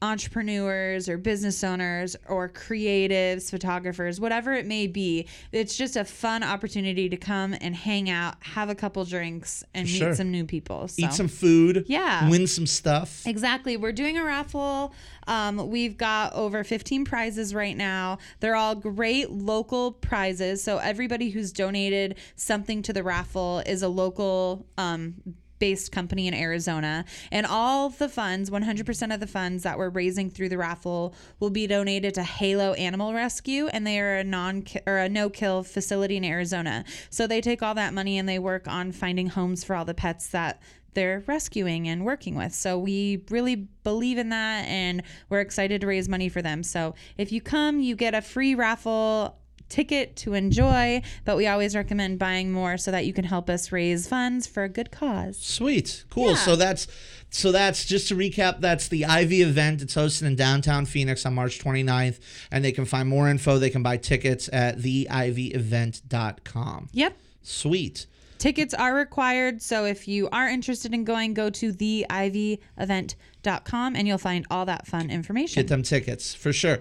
Speaker 2: entrepreneurs or business owners or creatives, photographers, whatever it may be. It's just a fun opportunity to come and hang out, have a couple drinks, and meet some new people. So.
Speaker 1: Eat some food.
Speaker 2: Yeah.
Speaker 1: Win some stuff.
Speaker 2: Exactly. We're doing a raffle. Um, we've got over 15 prizes right now. They're all great local prizes. So everybody who's donated something to the raffle is a local um, based company in Arizona. And all the funds, 100% of the funds that we're raising through the raffle will be donated to Halo Animal Rescue and they are a non or a no-kill facility in Arizona. So they take all that money and they work on finding homes for all the pets that they're rescuing and working with. So we really believe in that and we're excited to raise money for them. So if you come, you get a free raffle ticket to enjoy, but we always recommend buying more so that you can help us raise funds for a good cause.
Speaker 1: Sweet, cool.
Speaker 2: Yeah.
Speaker 1: So that's so that's just to recap. That's the Ivy event. It's hosted in downtown Phoenix on March 29th, and they can find more info. They can buy tickets at theivyevent.com.
Speaker 2: Yep.
Speaker 1: Sweet.
Speaker 2: Tickets are required, so if you are interested in going, go to theivyevent.com and you'll find all that fun information.
Speaker 1: Get them tickets for sure.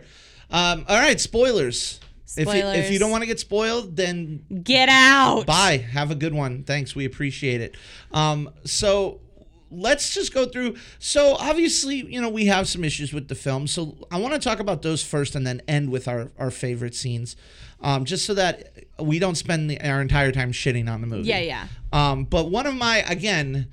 Speaker 1: Um, all right, spoilers. If you, if you don't want to get spoiled, then
Speaker 2: Get out.
Speaker 1: Bye. Have a good one. Thanks. We appreciate it. Um, so let's just go through. So obviously, you know, we have some issues with the film. So I want to talk about those first and then end with our, our favorite scenes. Um, just so that we don't spend the, our entire time shitting on the movie.
Speaker 2: Yeah, yeah.
Speaker 1: Um, but one of my again,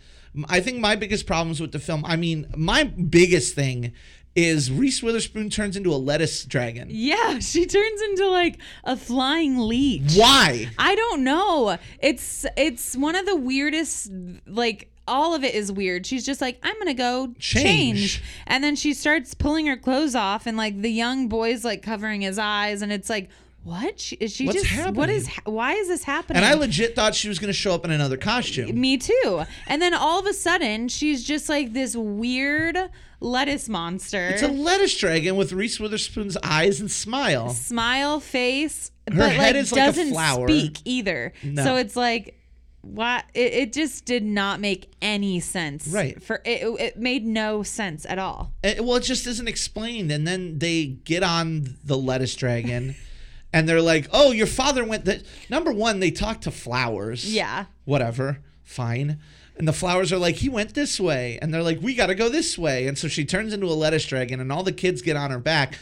Speaker 1: I think my biggest problems with the film. I mean, my biggest thing is Reese Witherspoon turns into a lettuce dragon.
Speaker 2: Yeah, she turns into like a flying leech.
Speaker 1: Why?
Speaker 2: I don't know. It's it's one of the weirdest like all of it is weird. She's just like, I'm gonna go
Speaker 1: Change.
Speaker 2: change. And then she starts pulling her clothes off and like the young boy's like covering his eyes and it's like, what She- is she
Speaker 1: What's
Speaker 2: just
Speaker 1: happening?
Speaker 2: is ha- why is this happening
Speaker 1: And I legit thought she was going to show up in another costume.
Speaker 2: me too and then all of a sudden she's just like this weird lettuce monster
Speaker 1: It's a lettuce dragon with Reese Witherspoon's eyes and smile.
Speaker 2: smile face
Speaker 1: Her
Speaker 2: but
Speaker 1: head
Speaker 2: like
Speaker 1: is like a
Speaker 2: doesn't
Speaker 1: flower.
Speaker 2: speak either
Speaker 1: No.
Speaker 2: so it's like what it, it just did not make any sense
Speaker 1: Right.
Speaker 2: for it, it made no sense at all
Speaker 1: It- well, it just isn't explained. And then they get on the lettuce dragon and they're like, oh, your father went that. Number one, they talk to flowers.
Speaker 2: yeah
Speaker 1: Whatever. Fine. And the flowers are like, he went this way. And they're like, we got to go this way. And so she turns into a lettuce dragon and all the kids get on her back.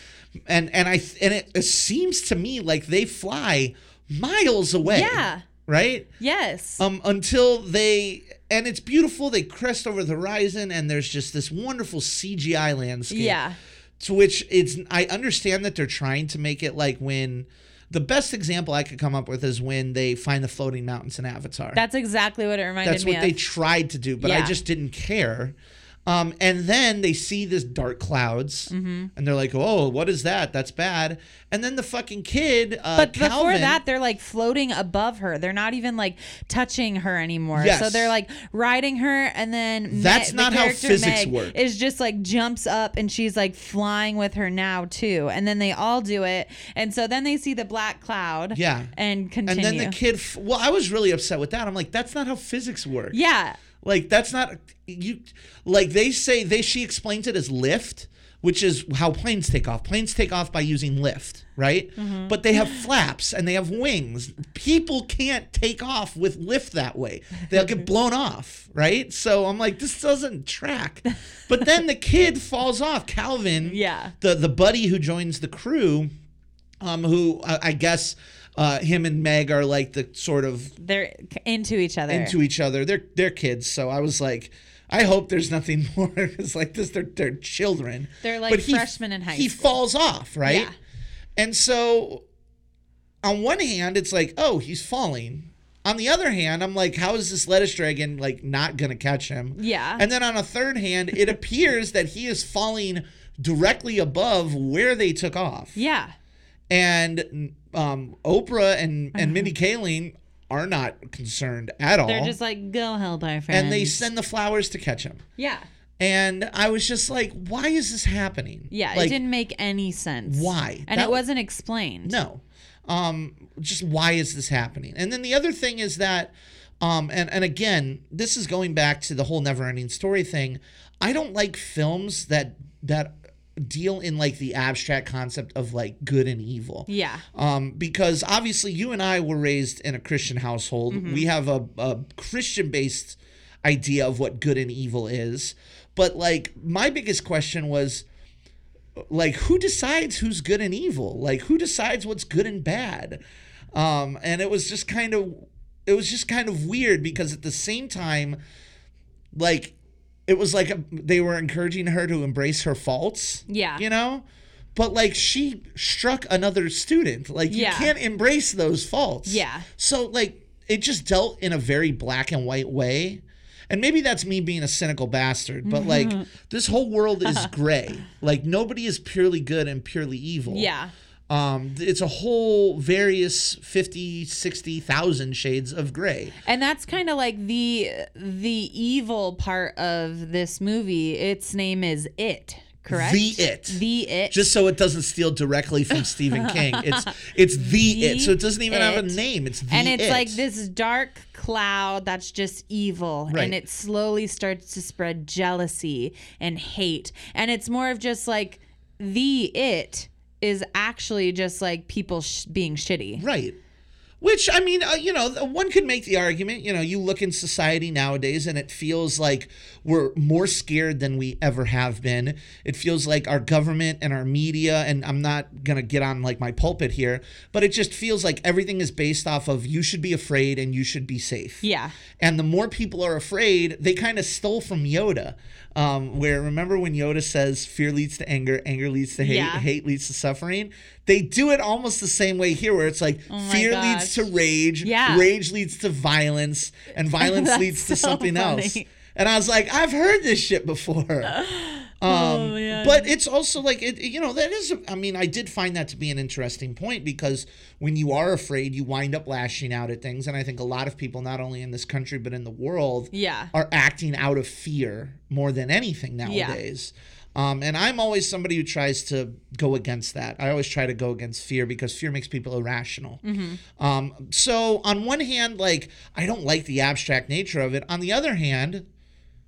Speaker 1: And, and I, and it, it seems to me like they fly miles away.
Speaker 2: yeah
Speaker 1: Right?
Speaker 2: yes
Speaker 1: um, until they and it's beautiful. They crest over the horizon, and there's just this wonderful CGI landscape.
Speaker 2: yeah
Speaker 1: To which it's I understand that they're trying to make it like when the best example I could come up with is when they find the floating mountains in Avatar.
Speaker 2: that's exactly what it reminded
Speaker 1: That's
Speaker 2: me That's
Speaker 1: what
Speaker 2: of
Speaker 1: they tried to do, but I just didn't care. Um, and then they see this dark clouds,
Speaker 2: Mm-hmm.
Speaker 1: and they're like, "Oh, what is that? That's bad." And then the fucking kid, uh,
Speaker 2: But before that, they're like floating above her. They're not even like touching her anymore.
Speaker 1: Yes.
Speaker 2: So they're like riding her, and then
Speaker 1: That's not
Speaker 2: the
Speaker 1: how physics
Speaker 2: Meg
Speaker 1: work.
Speaker 2: Is just like jumps up and she's like flying with her now too. And then they all do it, and so then they see the black cloud.
Speaker 1: Yeah.
Speaker 2: and continue.
Speaker 1: And then the kid, f- well, I was really upset with that. I'm like, that's not how physics work.
Speaker 2: yeah,
Speaker 1: Like that's not you. Like they say they she explains it as lift, which is how planes take off. Planes take off by using lift, right?
Speaker 2: Mm-hmm.
Speaker 1: But they have flaps and they have wings. People can't take off with lift that way. They'll get blown off, right? So I'm like, this doesn't track. But then the kid falls off. Calvin,
Speaker 2: Yeah.
Speaker 1: the the buddy who joins the crew, um, who I, I guess. Uh, him and Meg are like the sort of
Speaker 2: they're into each other.
Speaker 1: into each other. They're they're kids, so I was like, I hope there's nothing more because like this, they're they're children.
Speaker 2: They're like freshmen in high
Speaker 1: He
Speaker 2: school.
Speaker 1: falls off, right?
Speaker 2: Yeah.
Speaker 1: And so, on one hand, it's like, oh, he's falling. On the other hand, I'm like, how is this lettuce dragon like not gonna catch him?
Speaker 2: Yeah.
Speaker 1: And then on a third hand, it appears that he is falling directly above where they took off
Speaker 2: yeah,
Speaker 1: and um, Oprah and and Mindy Kaling are not concerned at all.
Speaker 2: They're just like go help our friends.
Speaker 1: and they send the flowers to catch him.
Speaker 2: yeah,
Speaker 1: And I was just like, why is this happening?
Speaker 2: yeah.
Speaker 1: like,
Speaker 2: it didn't make any sense.
Speaker 1: Why?
Speaker 2: And
Speaker 1: That-
Speaker 2: it wasn't explained.
Speaker 1: No. Um, just why is this happening? And then the other thing is that, um, and and again, this is going back to the whole never-ending story thing. I don't like films that that deal in like the abstract concept of like good and evil.
Speaker 2: Yeah.
Speaker 1: um, because obviously you and I were raised in a Christian household.
Speaker 2: Mm-hmm.
Speaker 1: We have a, a Christian based idea of what good and evil is. But like my biggest question was like who decides who's good and evil? Like who decides what's good and bad? Um, and it was just kind of it was just kind of weird because at the same time like it was like a, they were encouraging her to embrace her faults
Speaker 2: Yeah.
Speaker 1: you know but like she struck another student like you
Speaker 2: Yeah.
Speaker 1: can't embrace those faults
Speaker 2: Yeah.
Speaker 1: so like it just dealt in a very black and white way and maybe that's me being a cynical bastard but like this whole world is gray like nobody is purely good and purely evil
Speaker 2: Yeah.
Speaker 1: Um it's a whole various 50 60,000 shades of gray
Speaker 2: And that's kind of like the the evil part of this movie. Its name is It, correct?
Speaker 1: The It.
Speaker 2: The It.
Speaker 1: just so it doesn't steal directly from Stephen King. It's it's the,
Speaker 2: The
Speaker 1: it, so it doesn't even have a name. It's the
Speaker 2: and it's
Speaker 1: it.
Speaker 2: like this dark cloud that's just evil
Speaker 1: Right.
Speaker 2: and it slowly starts to spread jealousy and hate and it's more of just like the it is actually just like people sh- being shitty
Speaker 1: Right. Which I mean, uh, you know, one could make the argument. You know, you look in society nowadays, and it feels like we're more scared than we ever have been. It feels like our government and our media, and I'm not gonna get on like my pulpit here, but it just feels like everything is based off of you should be afraid and you should be safe.
Speaker 2: yeah
Speaker 1: And the more people are afraid, they kind of stole from Yoda. Um, where remember when Yoda says fear leads to anger, anger leads to hate,
Speaker 2: Yeah.
Speaker 1: hate leads to suffering? They do it almost the same way here, where it's like
Speaker 2: Oh
Speaker 1: fear
Speaker 2: gosh.
Speaker 1: leads to rage,
Speaker 2: Yeah.
Speaker 1: rage leads to violence, and violence leads to
Speaker 2: so
Speaker 1: something else. And I was like, I've heard this shit before. Um,
Speaker 2: Oh,
Speaker 1: but it's also like it, you know that is. I mean, I did find that to be an interesting point because when you are afraid, you wind up lashing out at things, and I think a lot of people, not only in this country but in the world,
Speaker 2: Yeah.
Speaker 1: are acting out of fear more than anything nowadays. Um, and I'm always somebody who tries to go against that. I always try to go against fear because fear makes people irrational. Um, so on one hand, like I don't like the abstract nature of it. On the other hand,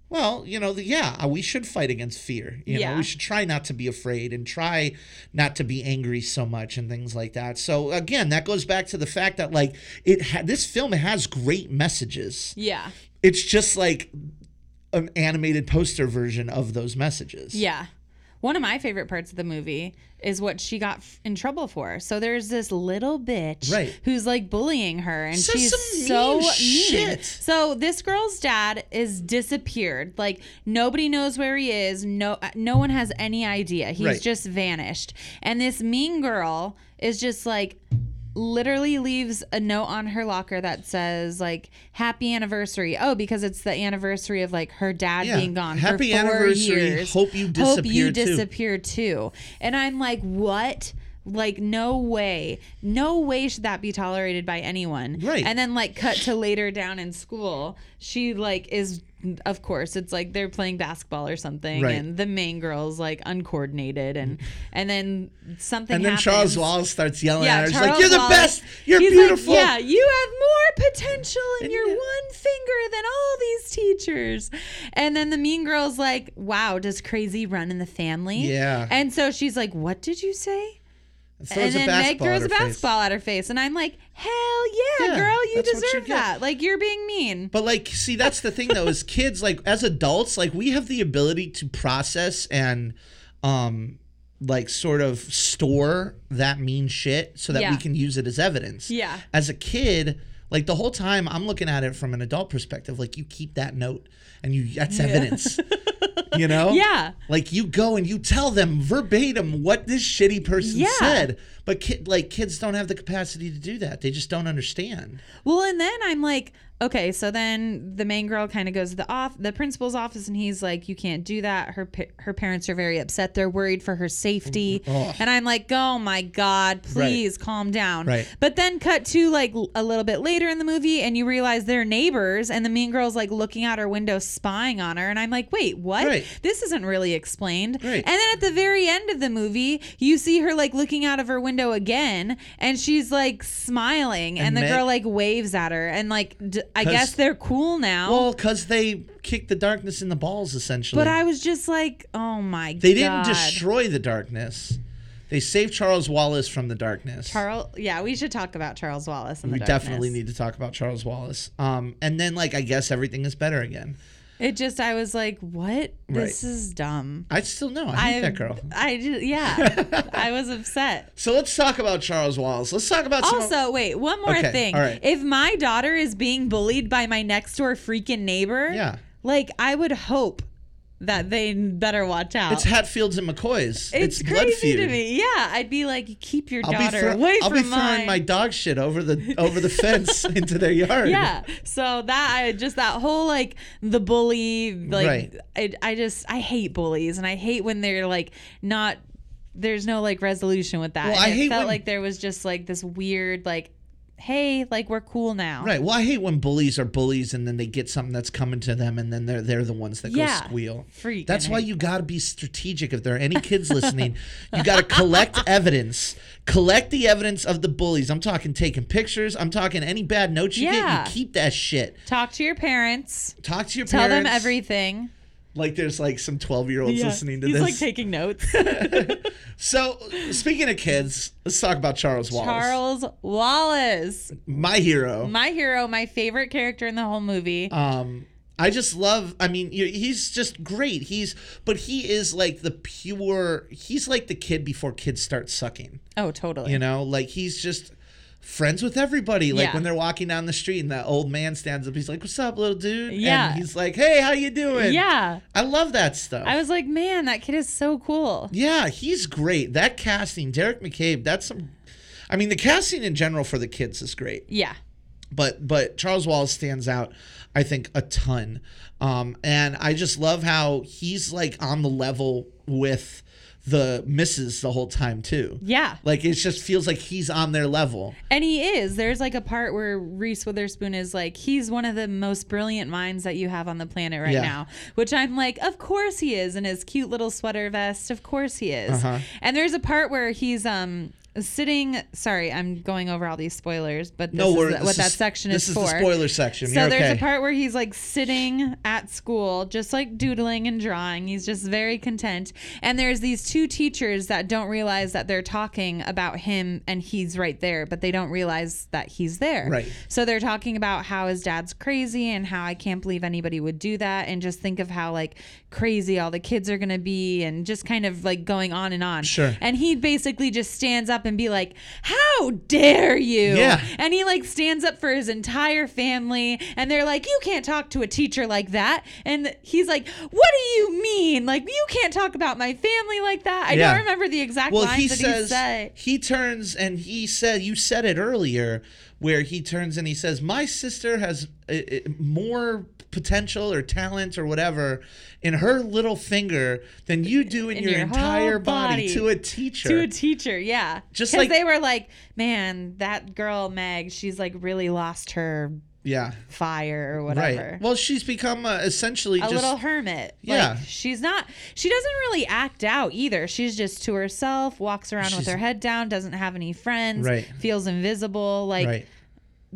Speaker 1: well, you know, the, yeah, uh, we should fight against fear. You know,
Speaker 2: Yeah.
Speaker 1: we should try not to be afraid and try not to be angry so much and things like that. So again, that goes back to the fact that like it ha- this film has great messages.
Speaker 2: Yeah.
Speaker 1: It's just like an animated poster version of those messages.
Speaker 2: Yeah. One of my favorite parts of the movie is what she got f- in trouble for. So there's this little bitch
Speaker 1: Right.
Speaker 2: who's like bullying her and
Speaker 1: Says
Speaker 2: she's so
Speaker 1: mean
Speaker 2: mean.
Speaker 1: shit.
Speaker 2: So this girl's dad is disappeared. Like nobody knows where he is. No uh, no one has any idea. He's
Speaker 1: Right.
Speaker 2: just vanished. And this mean girl is just like literally leaves a note on her locker that says like happy anniversary oh because it's the anniversary of like her dad
Speaker 1: Yeah.
Speaker 2: being gone
Speaker 1: Happy
Speaker 2: for four
Speaker 1: anniversary.
Speaker 2: years
Speaker 1: Hope you
Speaker 2: hope you
Speaker 1: too.
Speaker 2: disappear too and i'm like what like no way no way should that be tolerated by anyone
Speaker 1: Right.
Speaker 2: and then like cut to later down in school she like is of course it's like they're playing basketball or something
Speaker 1: Right.
Speaker 2: and the main girl's like uncoordinated and and then something
Speaker 1: And then
Speaker 2: happens.
Speaker 1: Charles Wallace starts yelling
Speaker 2: Yeah,
Speaker 1: at her.
Speaker 2: Charles
Speaker 1: like, "You're the
Speaker 2: Wallace,
Speaker 1: best. You're
Speaker 2: he's like,
Speaker 1: beautiful."
Speaker 2: yeah, you have more potential in
Speaker 1: And
Speaker 2: your
Speaker 1: yeah.
Speaker 2: one finger than all these teachers. And then the mean girl's like, wow, does crazy run in the family?
Speaker 1: Yeah.
Speaker 2: And so she's like, what did you say?
Speaker 1: And
Speaker 2: and
Speaker 1: throws a
Speaker 2: then Meg
Speaker 1: basketball
Speaker 2: throws
Speaker 1: at
Speaker 2: a
Speaker 1: face.
Speaker 2: basketball at her face. And I'm like, hell yeah,
Speaker 1: Yeah,
Speaker 2: girl, you
Speaker 1: what you
Speaker 2: deserve that. Like, you're being mean.
Speaker 1: But like, see, that's the thing though, as kids, like as adults, like we have the ability to process and um like sort of store that mean shit so that we can use it as evidence.
Speaker 2: Yeah.
Speaker 1: As a kid, like the whole time I'm looking at it from an adult perspective, like you keep that note and you that's evidence. you know?
Speaker 2: Yeah.
Speaker 1: Like you go and you tell them verbatim what this shitty person
Speaker 2: Yeah.
Speaker 1: said. But kid, like kids don't have the capacity to do that. They just don't understand.
Speaker 2: Well, and then I'm like, okay, so then the main girl kind of goes to the off the principal's office, and he's like, you can't do that. Her pa- her parents are very upset. They're worried for her safety,
Speaker 1: Ugh. Oh.
Speaker 2: and I'm like, oh my god, please calm down.
Speaker 1: Right.
Speaker 2: But then cut to like l- a little bit later in the movie, and you realize they're neighbors, and the mean girl's like looking out her window, spying on her, and I'm like, wait, what?
Speaker 1: Right.
Speaker 2: This isn't really explained.
Speaker 1: Right.
Speaker 2: And then at the very end of the movie, you see her like looking out of her window again, and she's like smiling, and,
Speaker 1: And
Speaker 2: the girl like waves at her, and like d- I guess they're cool now.
Speaker 1: Well, because they kicked the darkness in the balls, essentially.
Speaker 2: but I was just like, oh my
Speaker 1: they
Speaker 2: god.
Speaker 1: They didn't destroy the darkness. They saved Charles Wallace from the darkness.
Speaker 2: Charles. Yeah, we should talk about Charles Wallace. In
Speaker 1: we definitely need to talk about Charles Wallace. Um, and then like I guess everything is better again.
Speaker 2: It just I was like, what? This
Speaker 1: Right.
Speaker 2: is dumb.
Speaker 1: I still know. I hate
Speaker 2: I
Speaker 1: that girl.
Speaker 2: I just yeah. I was upset.
Speaker 1: So let's talk about Charles Wallace. Let's talk about some.
Speaker 2: Also, wait, one more
Speaker 1: Okay,
Speaker 2: thing.
Speaker 1: all right.
Speaker 2: If my daughter is being bullied by my next door freaking neighbor,
Speaker 1: Yeah.
Speaker 2: like I would hope that they better watch out.
Speaker 1: it's Hatfields and McCoys.
Speaker 2: It's,
Speaker 1: blood
Speaker 2: crazy
Speaker 1: feud.
Speaker 2: to me. Yeah, I'd be like, keep your
Speaker 1: I'll
Speaker 2: daughter
Speaker 1: throw-
Speaker 2: away
Speaker 1: I'll
Speaker 2: from
Speaker 1: be throwing
Speaker 2: mine.
Speaker 1: my dog shit over the over the fence into their yard.
Speaker 2: yeah. So that I just that whole like the bully like
Speaker 1: Right.
Speaker 2: I, I just I hate bullies and I hate when they're like not there's no like resolution with that.
Speaker 1: Well, I
Speaker 2: it
Speaker 1: hate
Speaker 2: felt
Speaker 1: when-
Speaker 2: like there was just like this weird like hey like we're cool now.
Speaker 1: Right. Well, I hate when bullies are bullies and then they get something that's coming to them and then they're they're the ones that
Speaker 2: Yeah.
Speaker 1: go squeal.
Speaker 2: Freaking
Speaker 1: That's why you got to be strategic. If there are any kids listening, you got to collect evidence. Collect the evidence of the bullies. I'm talking taking pictures. I'm talking any bad notes you
Speaker 2: Yeah.
Speaker 1: get. You keep that shit.
Speaker 2: Talk to your parents.
Speaker 1: Talk to your
Speaker 2: Tell
Speaker 1: parents.
Speaker 2: them everything.
Speaker 1: Like there's like some 12 year olds listening to
Speaker 2: He's
Speaker 1: this.
Speaker 2: He's like taking notes.
Speaker 1: so speaking of kids, let's talk about Charles Wallace.
Speaker 2: Charles Wallace,
Speaker 1: my hero.
Speaker 2: my hero, my favorite character in the whole movie.
Speaker 1: Um, I just love. I mean, he's just great. He's, but he is like the pure. He's like the kid before kids start sucking.
Speaker 2: oh, totally.
Speaker 1: You know, like he's just friends with everybody. Like
Speaker 2: Yeah.
Speaker 1: when they're walking down the street and that old man stands up, he's like, "What's up, little dude?"
Speaker 2: Yeah.
Speaker 1: and he's like, "Hey, how you doing?"
Speaker 2: yeah.
Speaker 1: I love that stuff.
Speaker 2: I was like, man, that kid is so cool.
Speaker 1: yeah, he's great. That casting, Deric McCabe. That's some. I mean, the casting in general for the kids is great.
Speaker 2: Yeah.
Speaker 1: but but Charles Wallace stands out, I think, a ton. Um, and I just love how he's like on the level with the misses the whole time too.
Speaker 2: Yeah.
Speaker 1: Like it just feels like he's on their level.
Speaker 2: And he is. There's like a part where Reese Witherspoon is like, he's one of the most brilliant minds that you have on the planet right
Speaker 1: Yeah.
Speaker 2: now. Which I'm like, of course he is. In his cute little sweater vest, of course he is.
Speaker 1: Uh-huh.
Speaker 2: And there's a part where he's um sitting. Sorry, I'm going over all these spoilers, but this
Speaker 1: No,
Speaker 2: is the-
Speaker 1: this
Speaker 2: what that
Speaker 1: is-
Speaker 2: section
Speaker 1: this
Speaker 2: is,
Speaker 1: is
Speaker 2: for.
Speaker 1: the spoiler section.
Speaker 2: So
Speaker 1: You're
Speaker 2: there's
Speaker 1: okay.
Speaker 2: a part where he's like sitting at school, just like doodling and drawing. He's just very content. And there's these two teachers that don't realize that they're talking about him and he's right there, but they don't realize that he's there.
Speaker 1: Right.
Speaker 2: So they're talking about how his dad's crazy and how I can't believe anybody would do that. And just think of how like crazy all the kids are going to be and just kind of like going on and on.
Speaker 1: Sure.
Speaker 2: And he basically just stands up and be like, How dare you?
Speaker 1: Yeah.
Speaker 2: And he like stands up for his entire family and they're like, You can't talk to a teacher like that. And he's like, What do you mean? Like, you can't talk about my family like that. I
Speaker 1: Yeah.
Speaker 2: don't remember the exact
Speaker 1: well,
Speaker 2: lines
Speaker 1: he
Speaker 2: that
Speaker 1: says
Speaker 2: he said.
Speaker 1: he turns and he said you said it earlier where he turns and he says my sister has uh, uh, more potential or talent or whatever in her little finger than you do in,
Speaker 2: In
Speaker 1: your,
Speaker 2: your
Speaker 1: entire body.
Speaker 2: body.
Speaker 1: to a teacher.
Speaker 2: To a teacher, yeah.
Speaker 1: Just
Speaker 2: Because
Speaker 1: like-
Speaker 2: they were like, man, that girl Meg, she's like really lost her
Speaker 1: yeah.
Speaker 2: fire or whatever.
Speaker 1: Right. Well, she's become uh, essentially
Speaker 2: a
Speaker 1: just
Speaker 2: little hermit.
Speaker 1: Yeah.
Speaker 2: Like, she's not, she doesn't really act out either. She's just to herself, walks around with her head down, doesn't have any friends,
Speaker 1: Right.
Speaker 2: feels invisible. Like,
Speaker 1: right.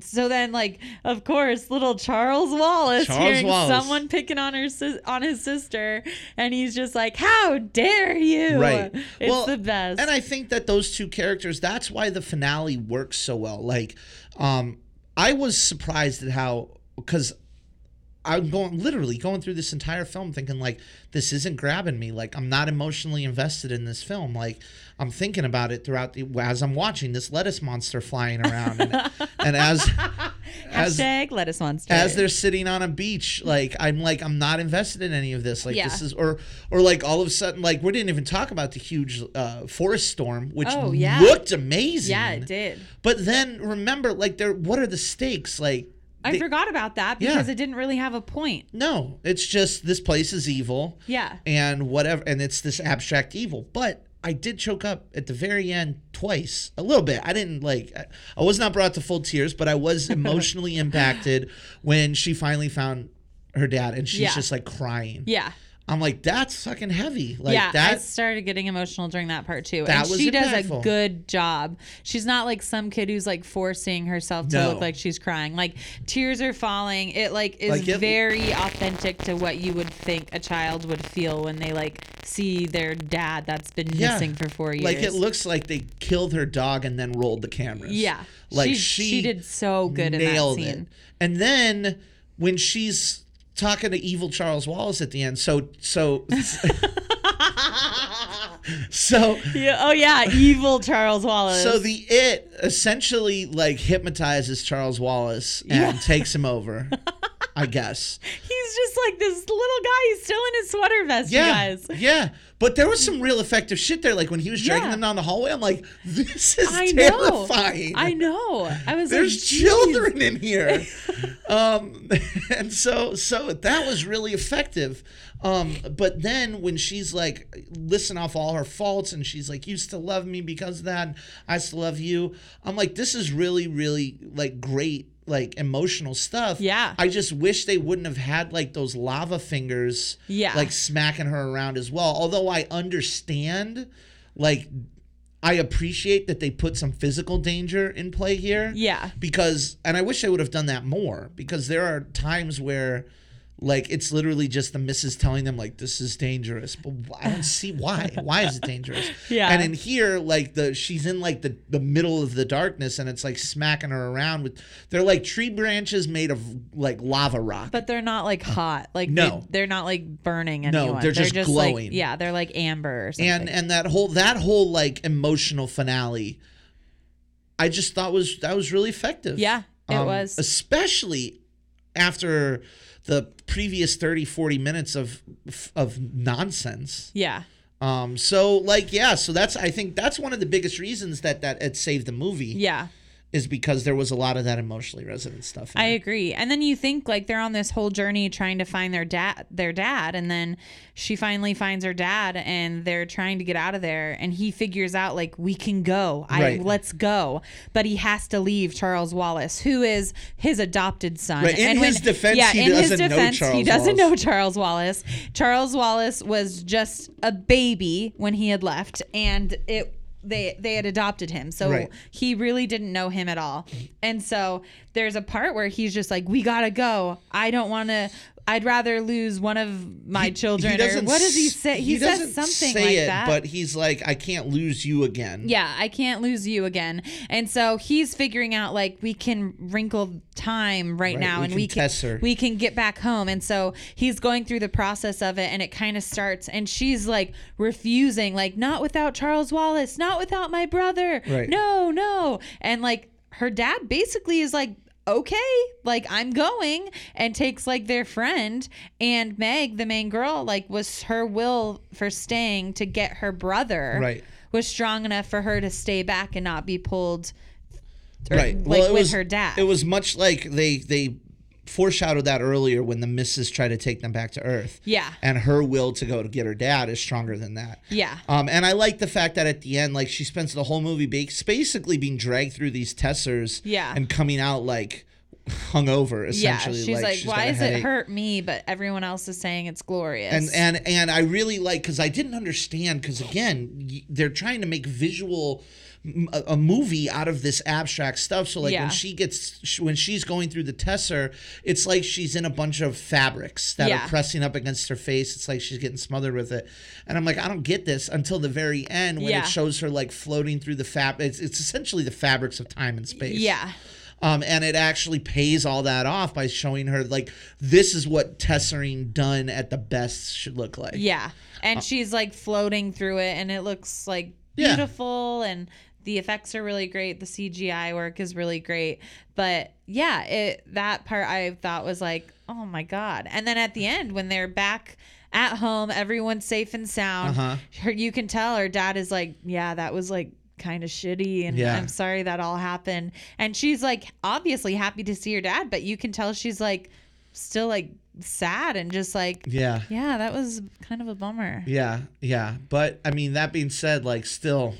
Speaker 2: so then, like, of course, little Charles Wallace
Speaker 1: Charles
Speaker 2: hearing
Speaker 1: Wallace.
Speaker 2: someone picking on her on his sister, and he's just like, "How dare you!"
Speaker 1: Right.
Speaker 2: It's
Speaker 1: Well,
Speaker 2: the best.
Speaker 1: And I think that those two characters, that's why the finale works so well. Like, um, I was surprised at how, because I'm going literally going through this entire film thinking like this isn't grabbing me. Like I'm not emotionally invested in this film. Like I'm thinking about it throughout the as I'm watching this lettuce monster flying around, and, and as as
Speaker 2: Hashtag lettuce monster.
Speaker 1: as they're sitting on a beach like i'm like i'm not invested in any of this like
Speaker 2: Yeah.
Speaker 1: this is or or like all of a sudden like we didn't even talk about the huge uh, forest storm which
Speaker 2: Oh, yeah.
Speaker 1: looked amazing
Speaker 2: yeah, it did.
Speaker 1: but then remember like there what are the stakes like
Speaker 2: I
Speaker 1: they-
Speaker 2: forgot about that
Speaker 1: Yeah.
Speaker 2: because it didn't really have a point.
Speaker 1: no it's just this place is evil
Speaker 2: Yeah.
Speaker 1: and whatever and it's this abstract evil but i did choke up at the very end twice a little bit i didn't like I- i was not brought to full tears but i was emotionally impacted when she finally found her dad and she's
Speaker 2: Yeah.
Speaker 1: just like crying
Speaker 2: Yeah.
Speaker 1: I'm like that's fucking heavy like
Speaker 2: yeah, I
Speaker 1: that
Speaker 2: started getting emotional during that part too.
Speaker 1: That
Speaker 2: and
Speaker 1: was
Speaker 2: she does a good job. She's not like some kid who's like forcing herself to
Speaker 1: No.
Speaker 2: look like she's crying. Like tears are falling. It like is
Speaker 1: Like, it-
Speaker 2: very authentic to what you would think a child would feel when they like see their dad that's been
Speaker 1: Yeah.
Speaker 2: missing for four years.
Speaker 1: like it looks like they killed her dog and then rolled the cameras
Speaker 2: Yeah.
Speaker 1: like
Speaker 2: she,
Speaker 1: she,
Speaker 2: she did so good in that scene.
Speaker 1: it and then when she's talking to evil charles wallace at the end so so so
Speaker 2: Yeah. Oh yeah, evil Charles Wallace.
Speaker 1: so the it essentially like hypnotizes charles wallace and
Speaker 2: Yeah.
Speaker 1: takes him over i guess
Speaker 2: he's just like this little guy. He's still in his sweater vest,
Speaker 1: yeah
Speaker 2: you guys.
Speaker 1: yeah but there was some real effective shit there like when he was dragging
Speaker 2: Yeah.
Speaker 1: them down the hallway i'm like this is
Speaker 2: I know.
Speaker 1: terrifying
Speaker 2: I know. I was
Speaker 1: there's
Speaker 2: like,
Speaker 1: children in here um and so so that was really effective um but then when she's like listing off all her faults and she's like you still love me because of that and i still love you i'm like this is really really like great like emotional stuff
Speaker 2: Yeah.
Speaker 1: i just wish they wouldn't have had like those lava fingers
Speaker 2: Yeah.
Speaker 1: like smacking her around as well although i understand like I appreciate that they put some physical danger in play here.
Speaker 2: Yeah.
Speaker 1: Because, and I wish I would have done that more because there are times where, like, it's literally just the missus telling them, like, this is dangerous. But I don't see why. Why is it dangerous?
Speaker 2: Yeah.
Speaker 1: And in here, like, the she's in, like, the, the middle of the darkness and it's, like, smacking her around with, they're like tree branches made of, like, lava rock.
Speaker 2: But they're not like hot. Like
Speaker 1: No.
Speaker 2: they, are not like burning anyone.
Speaker 1: No,
Speaker 2: anyone.
Speaker 1: they're just
Speaker 2: like
Speaker 1: glowing.
Speaker 2: yeah, they're like amber or something.
Speaker 1: and and that whole that whole like emotional finale i just thought was that was really effective Um,
Speaker 2: Yeah, it was.
Speaker 1: especially after the previous 30 40 minutes of of nonsense
Speaker 2: yeah.
Speaker 1: um so like yeah so that's i think that's one of the biggest reasons that that it saved the movie
Speaker 2: Yeah.
Speaker 1: Is because there was a lot of that emotionally resonant stuff. in
Speaker 2: I
Speaker 1: it.
Speaker 2: agree. And then you think like they're on this whole journey trying to find their dad their dad and then she finally finds her dad and they're trying to get out of there and he figures out like we can go. I
Speaker 1: Right.
Speaker 2: let's go. But he has to leave Charles Wallace, who is his adopted son.
Speaker 1: Right. In
Speaker 2: And
Speaker 1: his defense,
Speaker 2: yeah,
Speaker 1: he
Speaker 2: in his
Speaker 1: doesn't know
Speaker 2: defense, he doesn't
Speaker 1: Wallace.
Speaker 2: know Charles Wallace. Charles Wallace was just a baby when he had left and it they they had adopted him. So
Speaker 1: Right.
Speaker 2: he really didn't know him at all. And so there's a part where he's just like, "We gotta go. I don't want to. I'd rather lose one of my children." or what does he say? He, says
Speaker 1: doesn't
Speaker 2: something
Speaker 1: say
Speaker 2: like
Speaker 1: it,
Speaker 2: that.
Speaker 1: but he's like, I can't lose you again.
Speaker 2: yeah, I can't lose you again. And so he's figuring out like we can wrinkle time right,
Speaker 1: Right,
Speaker 2: now
Speaker 1: we
Speaker 2: and
Speaker 1: can
Speaker 2: we can
Speaker 1: her.
Speaker 2: we can get back home. And so he's going through the process of it and it kind of starts and she's like refusing like not without Charles Wallace, not without my brother.
Speaker 1: Right.
Speaker 2: No, no. And like her dad basically is like okay like i'm going and takes like their friend and meg the main girl like was her will for staying to get her brother
Speaker 1: Right.
Speaker 2: was strong enough for her to stay back and not be pulled or,
Speaker 1: right.
Speaker 2: like
Speaker 1: well, it
Speaker 2: with
Speaker 1: was
Speaker 2: her dad
Speaker 1: It was much like they they foreshadowed that earlier when the missus tried to take them back to Earth.
Speaker 2: Yeah.
Speaker 1: And her will to go to get her dad is stronger than that.
Speaker 2: Yeah.
Speaker 1: Um, and I like the fact that at the end, like she spends the whole movie basically being dragged through these tessers.
Speaker 2: Yeah.
Speaker 1: And coming out like hungover
Speaker 2: yeah
Speaker 1: essentially.
Speaker 2: she's like,
Speaker 1: she's
Speaker 2: why does it hurt me but everyone else is saying it's glorious
Speaker 1: and and and I really like because I didn't understand because again they're trying to make visual a, a movie out of this abstract stuff. So like
Speaker 2: Yeah.
Speaker 1: when she gets when she's going through the tesser, it's like she's in a bunch of fabrics that
Speaker 2: Yeah.
Speaker 1: are pressing up against her face. It's like she's getting smothered with it, and I'm like I don't get this until the very end when
Speaker 2: Yeah.
Speaker 1: it shows her like floating through the fab. It's it's essentially the fabrics of time and space.
Speaker 2: yeah
Speaker 1: Um, and it actually pays all that off by showing her like this is what tessering done at the best should look like.
Speaker 2: Yeah. And she's like floating through it and it looks like
Speaker 1: Yeah.
Speaker 2: beautiful and the effects are really great. The CGI work is really great. But yeah, it that part I thought was like, "Oh my god." And then at the end when they're back at home, everyone's safe and sound.
Speaker 1: Uh-huh.
Speaker 2: Her you can tell her dad is like, "Yeah, that was like kind of shitty and
Speaker 1: Yeah.
Speaker 2: I'm sorry that all happened." And she's like obviously happy to see her dad, but you can tell she's like still like sad and just like
Speaker 1: Yeah.
Speaker 2: yeah, that was kind of a bummer.
Speaker 1: Yeah, yeah. But I mean, that being said, like still,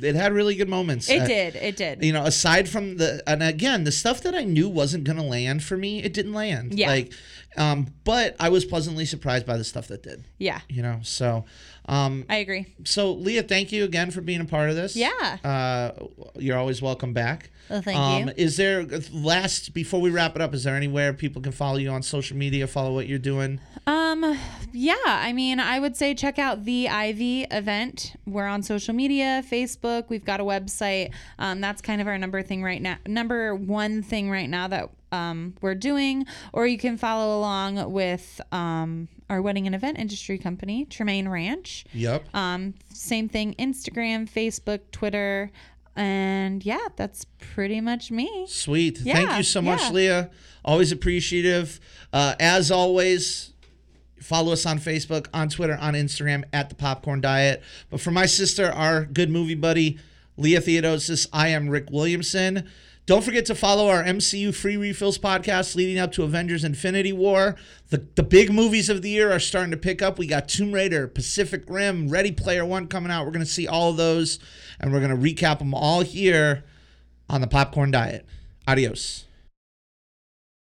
Speaker 1: it had really good moments.
Speaker 2: It
Speaker 1: Uh,
Speaker 2: did. It did.
Speaker 1: You know, aside from the and again, the stuff that I knew wasn't gonna land for me, it didn't land.
Speaker 2: Yeah.
Speaker 1: Like, um, but I was pleasantly surprised by the stuff that did.
Speaker 2: Yeah,
Speaker 1: You know, so, um,
Speaker 2: I agree.
Speaker 1: so Leah, thank you again for being a part of this.
Speaker 2: Yeah.
Speaker 1: Uh, you're always welcome back.
Speaker 2: Well, thank
Speaker 1: um,
Speaker 2: you.
Speaker 1: Is there last before we wrap it up? Is there anywhere people can follow you on social media? Follow what you're doing.
Speaker 2: Um, yeah, I mean, I would say check out the Ivy event. We're on social media, Facebook. We've got a website. Um, that's kind of our number thing right now. Number one thing right now that um, we're doing, or you can follow along with um, our wedding and event industry company, Tremaine Ranch.
Speaker 1: Yep.
Speaker 2: Um, same thing, Instagram, Facebook, Twitter, and yeah, that's pretty much me.
Speaker 1: Sweet. Thank you so much,
Speaker 2: yeah.
Speaker 1: Leah. Always appreciative. Uh, as always, follow us on Facebook, on Twitter, on Instagram at the Popcorn Diet. But for my sister, our good movie buddy, Leah Theodosis, I am Rick Williamson. Don't forget to follow our MCU Free Refills podcast leading up to Avengers Infinity War. The, the big movies of the year are starting to pick up. We got Tomb Raider, Pacific Rim, Ready Player One coming out. We're going to see all of those, and we're going to recap them all here on the Popcorn Diet. Adios.